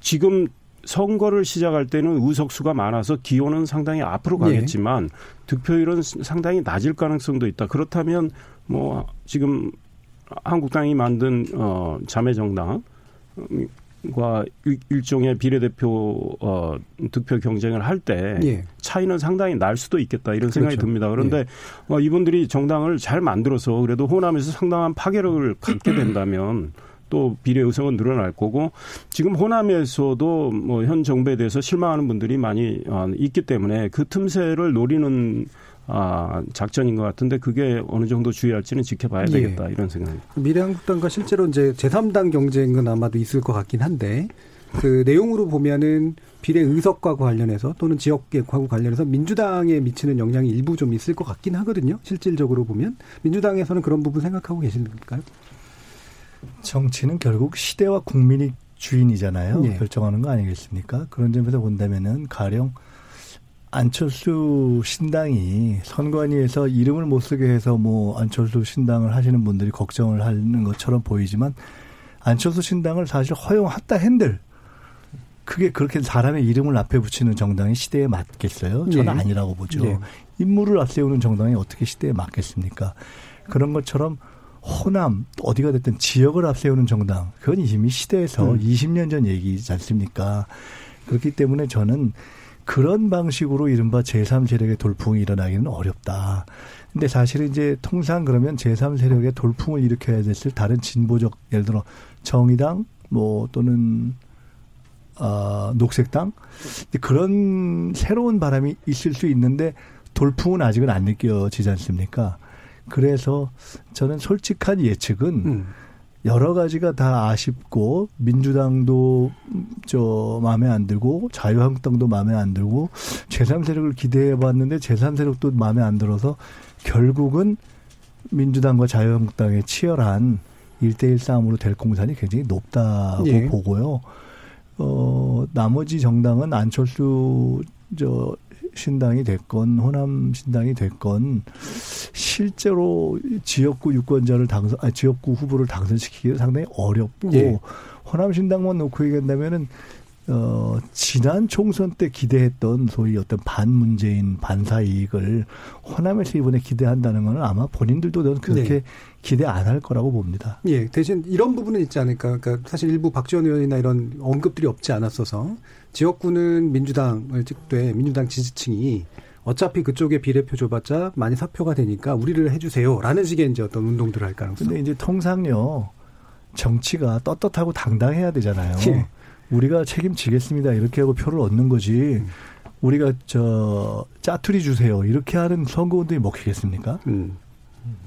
지금 선거를 시작할 때는 의석수가 많아서 기호는 상당히 앞으로 네. 가겠지만 네. 득표율은 상당히 낮을 가능성도 있다. 그렇다면 뭐 지금 한국당이 만든 어 자매 정당 과 일종의 비례대표 어 득표 경쟁을 할때 예. 차이는 상당히 날 수도 있겠다 이런 생각이 그렇죠. 듭니다. 그런데 예. 어, 이분들이 정당을 잘 만들어서 그래도 호남에서 상당한 파괴력을 갖게 *clears throat* 된다면 또 비례 의석은 늘어날 거고 지금 호남에서도 뭐 현 정부에 대해서 실망하는 분들이 많이 어, 있기 때문에 그 틈새를 노리는 아, 작전인 것 같은데 그게 어느 정도 주의할지는 지켜봐야 예. 되겠다 예. 이런 생각입니다. 미래한국당과 실제로 이제 제3당 경쟁은 아마도 있을 것 같긴 한데 그 내용으로 보면은 비례 의석과 관련해서 또는 지역 계획하고 관련해서 민주당에 미치는 영향이 일부 좀 있을 것 같긴 하거든요. 실질적으로 보면 민주당에서는 그런 부분 생각하고 계십니까요? 정치는 결국 시대와 국민이 주인이잖아요. 예. 결정하는 거 아니겠습니까? 그런 점에서 본다면은 가령 안철수 신당이 선관위에서 이름을 못 쓰게 해서 뭐 안철수 신당을 하시는 분들이 걱정을 하는 것처럼 보이지만 안철수 신당을 사실 허용했다 핸들 그게 그렇게 사람의 이름을 앞에 붙이는 정당이 시대에 맞겠어요? 저는 예. 아니라고 보죠. 예. 인물을 앞세우는 정당이 어떻게 시대에 맞겠습니까? 그런 것처럼 호남 어디가 됐든 지역을 앞세우는 정당 그건 이미 시대에서 음. 20년 전 얘기지 않습니까? 그렇기 때문에 저는 그런 방식으로 이른바 제3세력의 돌풍이 일어나기는 어렵다. 근데 사실은 이제 통상 그러면 제3세력의 돌풍을 일으켜야 됐을 다른 진보적 예를 들어 정의당 뭐 또는 어, 녹색당 그런 새로운 바람이 있을 수 있는데 돌풍은 아직은 안 느껴지지 않습니까? 그래서 저는 솔직한 예측은 음. 여러 가지가 다 아쉽고 민주당도 저 마음에 안 들고 자유한국당도 마음에 안 들고 제3세력을 기대해 봤는데 제3세력도 마음에 안 들어서 결국은 민주당과 자유한국당의 치열한 1대1 싸움으로 될 공산이 굉장히 높다고 예. 보고요. 어, 나머지 정당은 안철수 저 신당이 됐건 호남 신당이 됐건 실제로 지역구 유권자를 당선 아 지역구 후보를 당선시키기 상당히 어렵고 예. 호남 신당만 놓고 얘기한다면은 어, 지난 총선 때 기대했던 소위 어떤 반문재인 반사 이익을 호남에서 이번에 기대한다는 건 아마 본인들도 그렇게 네. 기대 안 할 거라고 봅니다. 예, 대신 이런 부분은 있지 않을까. 그러니까 사실 일부 박지원 의원이나 이런 언급들이 없지 않았어서 지역구는 민주당을 찍되 민주당 지지층이 어차피 그쪽에 비례표 줘봤자 많이 사표가 되니까 우리를 해주세요 라는 식의 이제 어떤 운동들을 할 가능성. 근데 이제 통상요 정치가 떳떳하고 당당해야 되잖아요. 예. 우리가 책임지겠습니다 이렇게 하고 표를 얻는 거지. 음. 우리가 저 짜투리 주세요 이렇게 하는 선거운동이 먹히겠습니까? 음.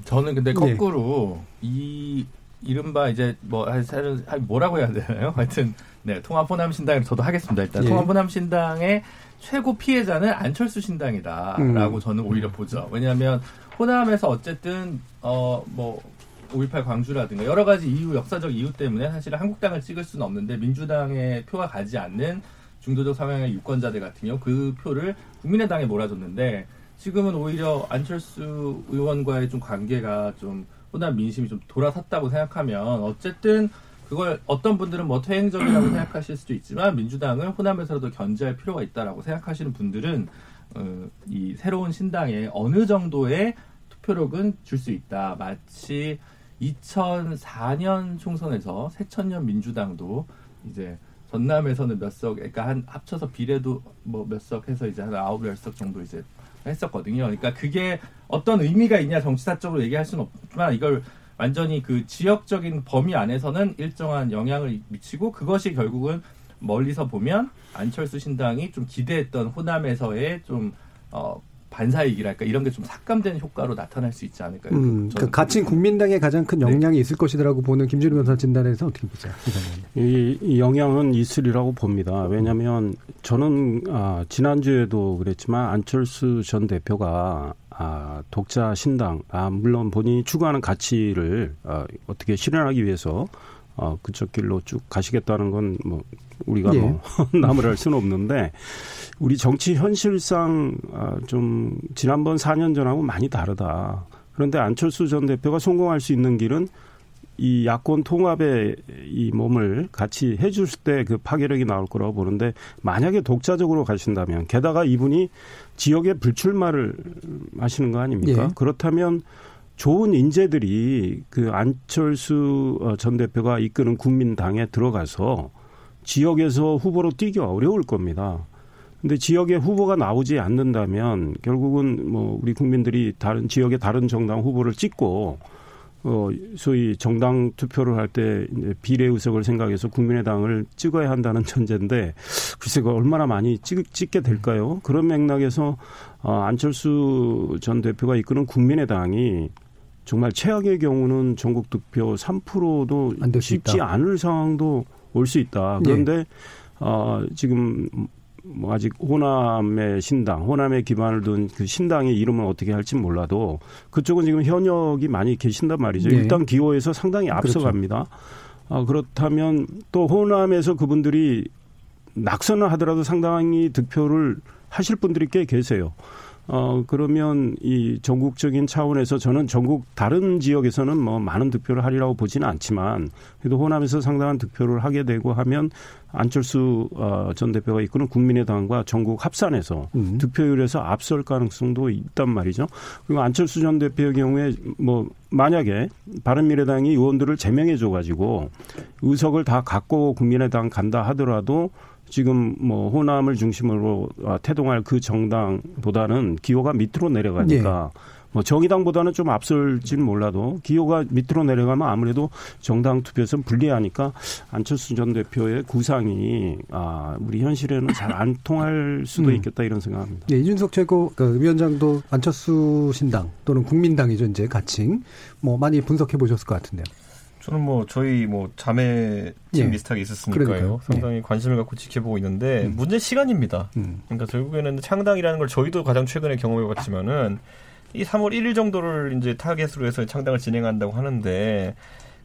저는 근데 네. 거꾸로 네. 이 이른바 이제 뭐 사실 뭐라고 해야 되나요? *laughs* 하여튼 네 통합 호남 신당을 저도 하겠습니다. 일단 예. 통합 호남 신당의 최고 피해자는 안철수 신당이다라고 음. 저는 오히려 보죠. 왜냐하면 호남에서 어쨌든 어뭐 5.18 광주라든가 여러 가지 이유 역사적 이유 때문에 사실 한국당을 찍을 수는 없는데 민주당의 표가 가지 않는 중도적 성향의 유권자들 같은 경우 그 표를 국민의당에 몰아줬는데 지금은 오히려 안철수 의원과의 좀 관계가 좀 호남 민심이 좀 돌아섰다고 생각하면 어쨌든 그걸 어떤 분들은 뭐 퇴행적이라고 생각하실 수도 있지만 민주당을 호남에서도 견제할 필요가 있다라고 생각하시는 분들은 어, 이 새로운 신당에 어느 정도의 투표력은 줄 수 있다. 마치 2004년 총선에서 새천년 민주당도 이제 전남에서는 몇 석, 그러니까 한 합쳐서 비례도 뭐 몇 석 해서 이제 한 아홉 열 석 정도 이제 했었거든요. 그러니까 그게 어떤 의미가 있냐 정치사적으로 얘기할 수는 없지만 이걸 완전히 그 지역적인 범위 안에서는 일정한 영향을 미치고 그것이 결국은 멀리서 보면 안철수 신당이 좀 기대했던 호남에서의 좀 어, 반사이익이랄까 이런 게 좀 삭감된 효과로 나타날 수 있지 않을까요? 음, 그 가칭 국민당에 가장 큰 네. 영향이 네. 있을 것이라고 보는 김준우 변호사 진단에서 어떻게 보세요? 이, 이 영향은 있으리라고 봅니다. 왜냐하면 저는 아, 지난주에도 그랬지만 안철수 전 대표가 아, 독자 신당, 아, 물론 본인이 추구하는 가치를 아, 어떻게 실현하기 위해서 어, 그쪽 길로 쭉 가시겠다는 건 뭐 우리가 예. 뭐 *laughs* 나무랄 수는 없는데 우리 정치 현실상 아, 좀 지난번 4년 전하고 많이 다르다. 그런데 안철수 전 대표가 성공할 수 있는 길은 이 야권 통합의 이 몸을 같이 해줄 때 그 파괴력이 나올 거라고 보는데 만약에 독자적으로 가신다면 게다가 이분이 지역에 불출마를 하시는 거 아닙니까? 예. 그렇다면 좋은 인재들이 그 안철수 어, 전 대표가 이끄는 국민당에 들어가서 지역에서 후보로 뛰기 어려울 겁니다. 근데 지역에 후보가 나오지 않는다면 결국은 뭐 우리 국민들이 다른 지역의 다른 정당 후보를 찍고 어 소위 정당 투표를 할 때 비례 의석을 생각해서 국민의당을 찍어야 한다는 *laughs* 전제인데 글쎄 그 얼마나 많이 찍, 찍게 될까요? 그런 맥락에서 어 안철수 전 대표가 이끄는 국민의당이 정말 최악의 경우는 전국 득표 3%도 쉽지 않을 상황도 올 수 있다. 그런데 네. 어, 지금 뭐 아직 호남의 신당, 호남의 기반을 둔 그 신당의 이름은 어떻게 할지 몰라도 그쪽은 지금 현역이 많이 계신단 말이죠. 네. 일단 기호에서 상당히 그렇죠. 앞서갑니다. 그렇죠. 아, 그렇다면 또 호남에서 그분들이 낙선을 하더라도 상당히 득표를 하실 분들이 꽤 계세요. 어, 그러면 이 전국적인 차원에서 저는 전국 다른 지역에서는 뭐 많은 득표를 하리라고 보지는 않지만 그래도 호남에서 상당한 득표를 하게 되고 하면 안철수 어, 전 대표가 이끄는 국민의당과 전국 합산해서 음. 득표율에서 앞설 가능성도 있단 말이죠. 그리고 안철수 전 대표의 경우에 뭐 만약에 바른미래당이 의원들을 제명해 줘 가지고 의석을 다 갖고 국민의당 간다 하더라도 지금 뭐 호남을 중심으로 아, 태동할 그 정당보다는 기호가 밑으로 내려가니까 네. 뭐 정의당보다는 좀 앞설지는 몰라도 기호가 밑으로 내려가면 아무래도 정당 투표에서 불리하니까 안철수 전 대표의 구상이 아 우리 현실에는 잘 안 통할 수도 음. 있겠다 이런 생각합니다. 네, 이준석 최고 그 위원장도 안철수 신당 또는 국민당이죠 이제 가칭 뭐 많이 분석해 보셨을 것 같은데요. 저는 뭐 저희 뭐 자매 팀 예. 비슷하게 있었으니까요. 그러니까요. 상당히 관심을 갖고 지켜보고 있는데 음. 문제 시간입니다. 음. 그러니까 결국에는 창당이라는 걸 저희도 가장 최근에 경험해봤지만은 이 3월 1일 정도를 이제 타겟으로 해서 창당을 진행한다고 하는데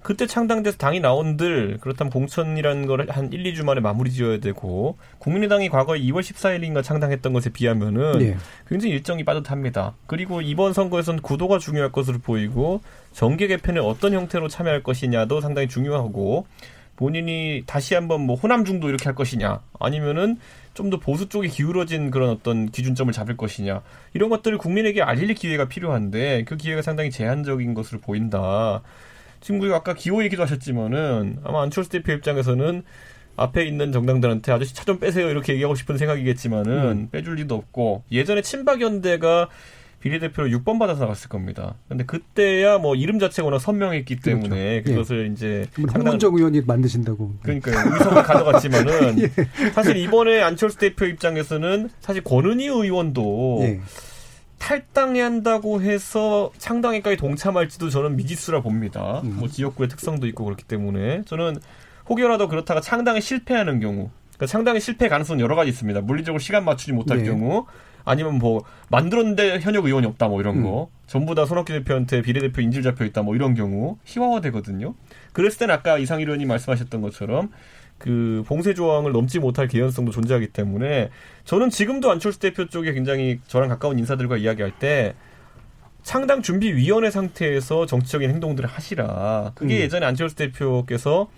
그때 창당돼서 당이 나온들 그렇다면 공천이라는 걸 한 1, 2주 만에 마무리 지어야 되고 국민의당이 과거에 2월 14일인가 창당했던 것에 비하면은 예. 굉장히 일정이 빠듯합니다. 그리고 이번 선거에서는 구도가 중요할 것으로 보이고 정계 개편에 어떤 형태로 참여할 것이냐도 상당히 중요하고 본인이 다시 한번 뭐 호남 중도 이렇게 할 것이냐 아니면은 좀 더 보수 쪽에 기울어진 그런 어떤 기준점을 잡을 것이냐 이런 것들을 국민에게 알릴 기회가 필요한데 그 기회가 상당히 제한적인 것으로 보인다. 그리고 아까 기호 얘기도 하셨지만은 아마 안철수 대표 입장에서는 앞에 있는 정당들한테 아저씨 차 좀 빼세요 이렇게 얘기하고 싶은 생각이겠지만은 음. 빼줄 리도 없고 예전에 친박연대가 비례대표로 6번 받아서 나갔을 겁니다. 근데 그때야 뭐 이름 자체가 워낙 선명했기 그렇죠. 때문에 그것을 이제 상당한- 홍문정 의원이 만드신다고. 그러니까요. 의석을 가져갔지만은 *laughs* 예. 사실 이번에 안철수 대표 입장에서는 사실 권은희 의원도 예. 탈당한다고 해서 창당에까지 동참할지도 저는 미지수라 봅니다. 음. 뭐 지역구의 특성도 있고 그렇기 때문에 저는 혹여라도 그렇다가 창당에 실패하는 경우, 그러니까 창당에 실패 가능성은 여러 가지 있습니다. 물리적으로 시간 맞추지 못할 네. 경우, 아니면 뭐 만들었는데 현역 의원이 없다 뭐 이런 거, 음. 전부 다 손학규 대표한테 비례대표 인질 잡혀 있다 뭐 이런 경우 희화화되거든요. 그랬을 때는 아까 이상일 의원님 말씀하셨던 것처럼 그 봉쇄 조항을 넘지 못할 개연성도 존재하기 때문에 저는 지금도 안철수 대표 쪽에 굉장히 저랑 가까운 인사들과 이야기할 때 창당 준비 위원회 상태에서 정치적인 행동들을 하시라. 그게 음. 예전에 안철수 대표께서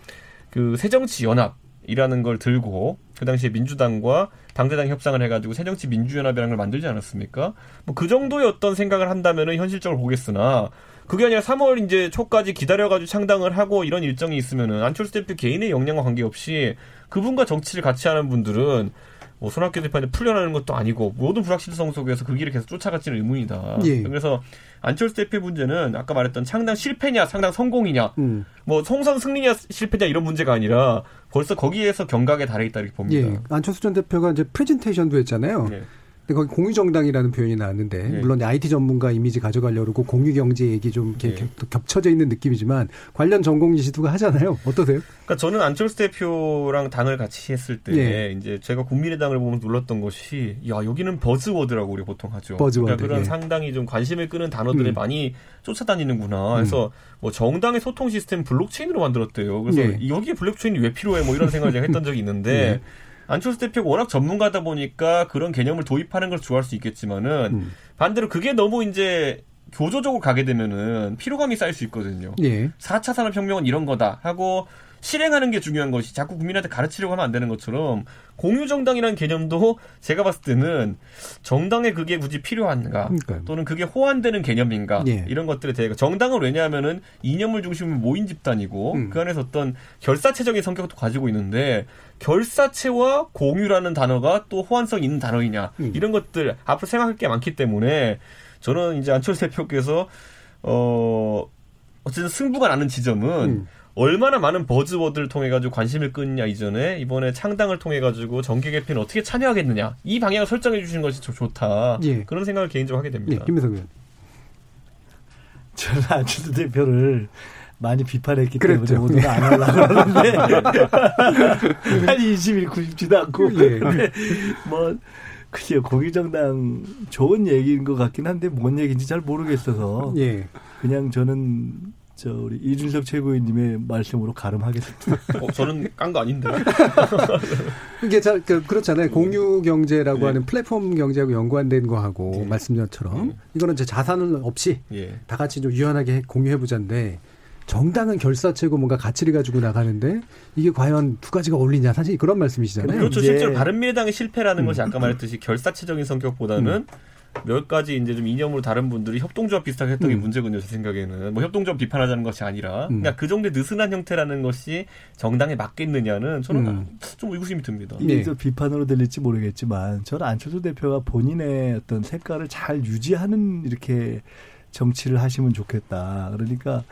그 새정치 연합이라는 걸 들고 그 당시에 민주당과 당대당 협상을 해가지고 새정치 민주연합이라는 걸 만들지 않았습니까? 뭐 그 정도의 어떤 생각을 한다면은 현실적으로 보겠으나 그게 아니라 3월 이제 초까지 기다려가지고 창당을 하고 이런 일정이 있으면은 안철수 대표 개인의 역량과 관계없이 그분과 정치를 같이 하는 분들은 뭐 손학규 대표한테 풀려나는 것도 아니고 모든 불확실성 속에서 그 길을 계속 쫓아갈지는 의문이다. 예. 그래서 안철수 대표 문제는 아까 말했던 창당 실패냐, 창당 성공이냐, 음. 뭐 총선 승리냐 실패냐 이런 문제가 아니라 벌써 거기에서 경각에 달해 있다 이렇게 봅니다. 예. 안철수 전 대표가 이제 프레젠테이션도 했잖아요. 예. 근데 거기 공유정당이라는 표현이 나왔는데 예. 물론 IT 전문가 이미지 가져가려고 그러고 공유경제 얘기 좀 이렇게 예. 겹- 겹쳐져 있는 느낌이지만 관련 전공 지시도가 하잖아요. 어떠세요? 그러니까 저는 안철수 대표랑 당을 같이 했을 때 예. 이제 제가 국민의당을 보면서 놀랐던 것이 야 여기는 buzzword라고 우리 보통 하죠. buzzword, 그러니까 그런 예. 상당히 좀 관심을 끄는 단어들을 음. 많이 쫓아다니는구나. 그래서 뭐 정당의 소통 시스템 블록체인으로 만들었대요. 그래서 예. 여기에 블록체인이 왜 필요해? 뭐 이런 생각을 제가 했던 적이 있는데 *laughs* 예. 안철수 대표가 워낙 전문가다 보니까 그런 개념을 도입하는 걸 좋아할 수 있겠지만은 음. 반대로 그게 너무 이제 교조적으로 가게 되면은 피로감이 쌓일 수 있거든요. 예. 4차 산업혁명은 이런 거다 하고 실행하는 게 중요한 것이 자꾸 국민한테 가르치려고 하면 안 되는 것처럼 공유정당이라는 개념도 제가 봤을 때는 정당에 그게 굳이 필요한가 그러니까요. 또는 그게 호환되는 개념인가 예. 이런 것들에 대해 정당은 왜냐하면은 이념을 중심으로 모인 집단이고 음. 그 안에서 어떤 결사체적인 성격도 가지고 있는데 결사체와 공유라는 단어가 또 호환성 있는 단어이냐 음. 이런 것들 앞으로 생각할 게 많기 때문에 저는 이제 안철수 대표께서 어 어쨌든 승부가 나는 지점은 음. 얼마나 많은 버즈워드를 통해 가지고 관심을 끄느냐 이전에 이번에 창당을 통해 가지고 정계 개편 어떻게 참여하겠느냐 이 방향을 설정해 주시는 것이 좀 좋다 예. 그런 생각을 개인적으로 하게 예. 됩니다. 김민석 의원. 저는 안철수 대표를 많이 비판했기 그랬죠. 때문에 오늘 안 하려고 하는데 인심 잃고 싶지도 않고 예. 뭐 그죠 공유정당 좋은 얘기인 것 같긴 한데 뭔 얘기인지 잘 모르겠어서 예. 그냥 저는 저 우리 이준석 최고위님의 말씀으로 가름하겠습니다. 어, 저는 깐 거 아닌데. *laughs* 이게 자, 그, 그렇잖아요. 공유 경제라고 예. 하는 플랫폼 경제하고 연관된 거하고 예. 말씀처럼 예. 이거는 이제 자산은 없이 예. 다 같이 좀 유연하게 공유해 보자인데 정당은 결사체고 뭔가 가치를 가지고 나가는데 이게 과연 두 가지가 어울리냐 사실 그런 말씀이시잖아요. 그렇죠. 실제로 바른미래당의 실패라는 것이 아까 말했듯이 결사체적인 성격보다는 몇 가지 이제 좀 이념으로 다른 분들이 협동조합 비슷하게 했던 게 음. 문제군요. 제 생각에는 뭐 협동조합 비판하자는 것이 아니라 음. 그냥 그 정도의 느슨한 형태라는 것이 정당에 맞겠느냐는 저는 음. 좀 의구심이 듭니다. 예. 이게 좀 비판으로 들릴지 모르겠지만 저는 안철수 대표가 본인의 어떤 색깔을 잘 유지하는 이렇게 정치를 하시면 좋겠다. 그러니까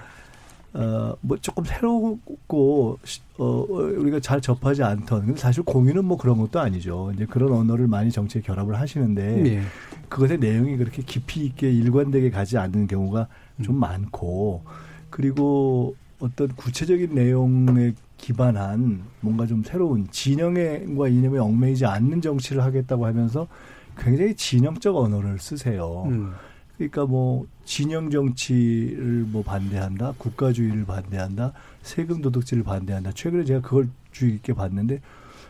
어뭐 조금 새롭고 어 어, 우리가 잘 접하지 않던 근데 사실 공유는 뭐 그런 것도 아니죠. 이제 그런 언어를 많이 정치에 결합을 하시는데 예. 그것의 내용이 그렇게 깊이 있게 일관되게 가지 않는 경우가 좀 음. 많고 그리고 어떤 구체적인 내용에 기반한 뭔가 좀 새로운 진영과 이념에 얽매이지 않는 정치를 하겠다고 하면서 굉장히 진영적 언어를 쓰세요. 음. 그러니까 뭐 진영 정치를 뭐 반대한다, 국가주의를 반대한다, 세금 도덕질을 반대한다. 최근에 제가 그걸 주의 깊게 봤는데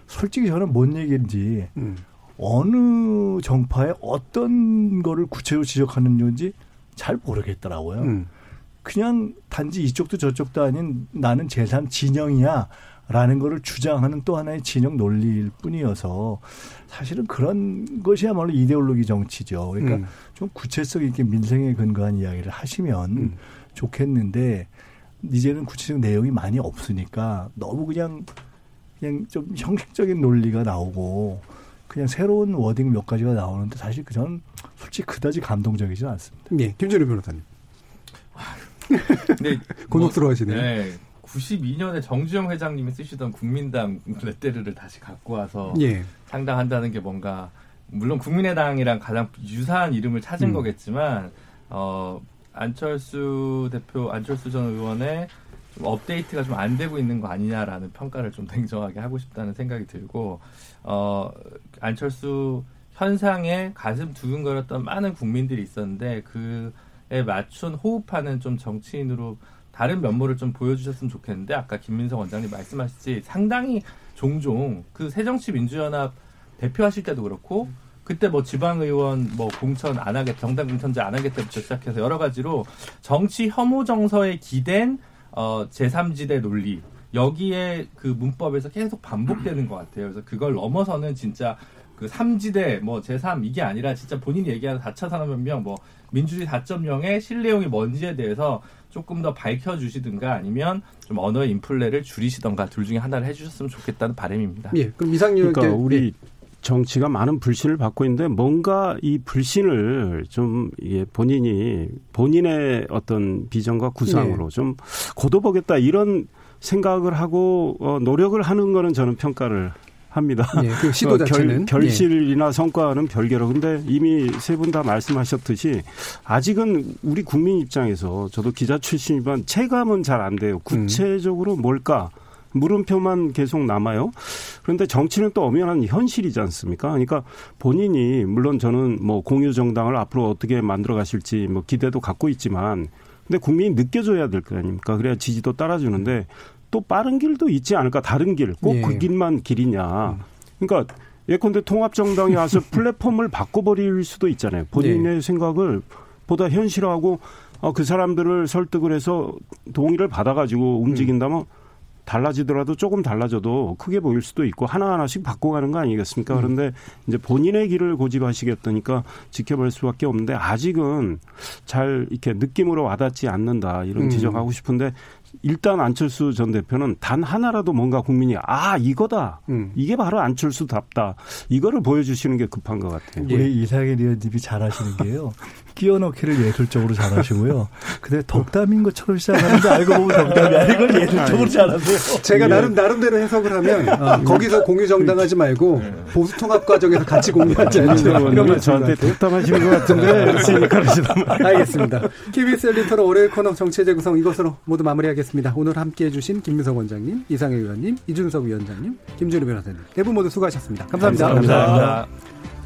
솔직히 저는 뭔 얘기인지 음. 어느 정파에 어떤 거를 구체적으로 지적하는 건지 잘 모르겠더라고요. 음. 그냥 단지 이쪽도 저쪽도 아닌 나는 제3 진영이야. 라는 거를 주장하는 또 하나의 진영 논리일 뿐이어서 사실은 그런 것이야말로 이데올로기 정치죠. 그러니까 음. 좀 구체성 있게 민생에 근거한 이야기를 하시면 음. 좋겠는데 이제는 구체적 내용이 많이 없으니까 너무 그냥 그냥 좀 형식적인 논리가 나오고 그냥 새로운 워딩 몇 가지가 나오는데 사실 그 저는 솔직히 그다지 감동적이지 않습니다. 예, 김준일 변호사님. 근데 *laughs* 곤혹스러워하시네요. 뭐, 네. 92년에 정주영 회장님이 쓰시던 국민당 레테르를 다시 갖고 와서 예. 상당한다는 게 뭔가 물론 국민의당이랑 가장 유사한 이름을 찾은 음. 거겠지만 어 안철수 대표 안철수 전 의원의 좀 업데이트가 좀 안 되고 있는 거 아니냐라는 평가를 좀 냉정하게 하고 싶다는 생각이 들고 어 안철수 현상에 가슴 두근거렸던 많은 국민들이 있었는데 그에 맞춘 호흡하는 좀 정치인으로 다른 면모를 좀 보여주셨으면 좋겠는데 아까 김민성 원장님 말씀하셨지 상당히 종종 그 새정치민주연합 대표하실 때도 그렇고 그때 뭐 지방의원 뭐 공천 안 하겠 정당 공천제 안 하겠다부터 시작해서 여러 가지로 정치 혐오 정서에 기댄 어 제3지대 논리 여기에 그 문법에서 계속 반복되는 것 같아요. 그래서 그걸 넘어서는 진짜 그 3지대 뭐 제3 이게 아니라 진짜 본인이 얘기하는 4차 산업혁명 뭐 민주주의 4.0의 실내용이 뭔지에 대해서 조금 더 밝혀주시든가 아니면 좀 언어의 인플레를 줄이시던가 둘 중에 하나를 해주셨으면 좋겠다는 바람입니다. 예, 그럼 이상윤 그러니까 우리 예. 정치가 많은 불신을 받고 있는데 뭔가 이 불신을 좀 예, 본인이 본인의 어떤 비전과 구상으로 네. 좀 고도보겠다 이런 생각을 하고 어, 노력을 하는 거는 저는 평가를 합니다. 예, 그 *laughs* 시도 자체는 결, 실이나 예. 성과는 별개로 근데 이미 세 분 다 말씀하셨듯이 아직은 우리 국민 입장에서 저도 기자 출신이지만 체감은 잘 안 돼요. 구체적으로 뭘까? 물음표만 계속 남아요. 그런데 정치는 또 엄연한 현실이지 않습니까? 그러니까 본인이 물론 저는 뭐 공유 정당을 앞으로 어떻게 만들어 가실지 뭐 기대도 갖고 있지만 근데 국민이 느껴줘야 될 거 아닙니까? 그래야 지지도 따라주는데 또 빠른 길도 있지 않을까? 다른 길, 꼭그 예. 길만 길이냐. 그러니까 예컨대 통합정당이 와서 *laughs* 플랫폼을 바꿔버릴 수도 있잖아요. 본인의 예. 생각을 보다 현실화하고 어, 그 사람들을 설득을 해서 동의를 받아가지고 움직인다면 음. 달라지더라도 조금 달라져도 크게 보일 수도 있고 하나하나씩 바꿔가는 거 아니겠습니까? 음. 그런데 이제 본인의 길을 고집하시겠다니까 지켜볼 수밖에 없는데 아직은 잘 이렇게 느낌으로 와닿지 않는다 이런 음. 지적하고 싶은데 일단 안철수 전 대표는 단 하나라도 뭔가 국민이 아 이거다 음. 이게 바로 안철수답다 이거를 보여주시는 게 급한 것 같아요. 우리 예. 이상일 의원님이 잘하시는 게요. *laughs* 끼워넣기를 예술적으로 잘하시고요. 근데 덕담인 것처럼 시작하는데 알고 보면 덕담이 아니고 예술적으로 잘하세요. 제가 예. 나름 나름대로 해석을 하면 어, 거기서 공유 정당하지 말고 네. 보수 통합 과정에서 같이 공유하지 않는 이런 저한테 덕담하시는 것 같은데 알겠습니다. KBS 엘리터로 월요일 코너 정치 재구성 이것으로 모두 마무리하겠습니다. 오늘 함께해 주신 김민석 원장님, 이상해 의원님, 이준석 위원장님, 김준우 변호사님 네분 모두 수고하셨습니다 감사합니다. 감사합니다. 감사합니다.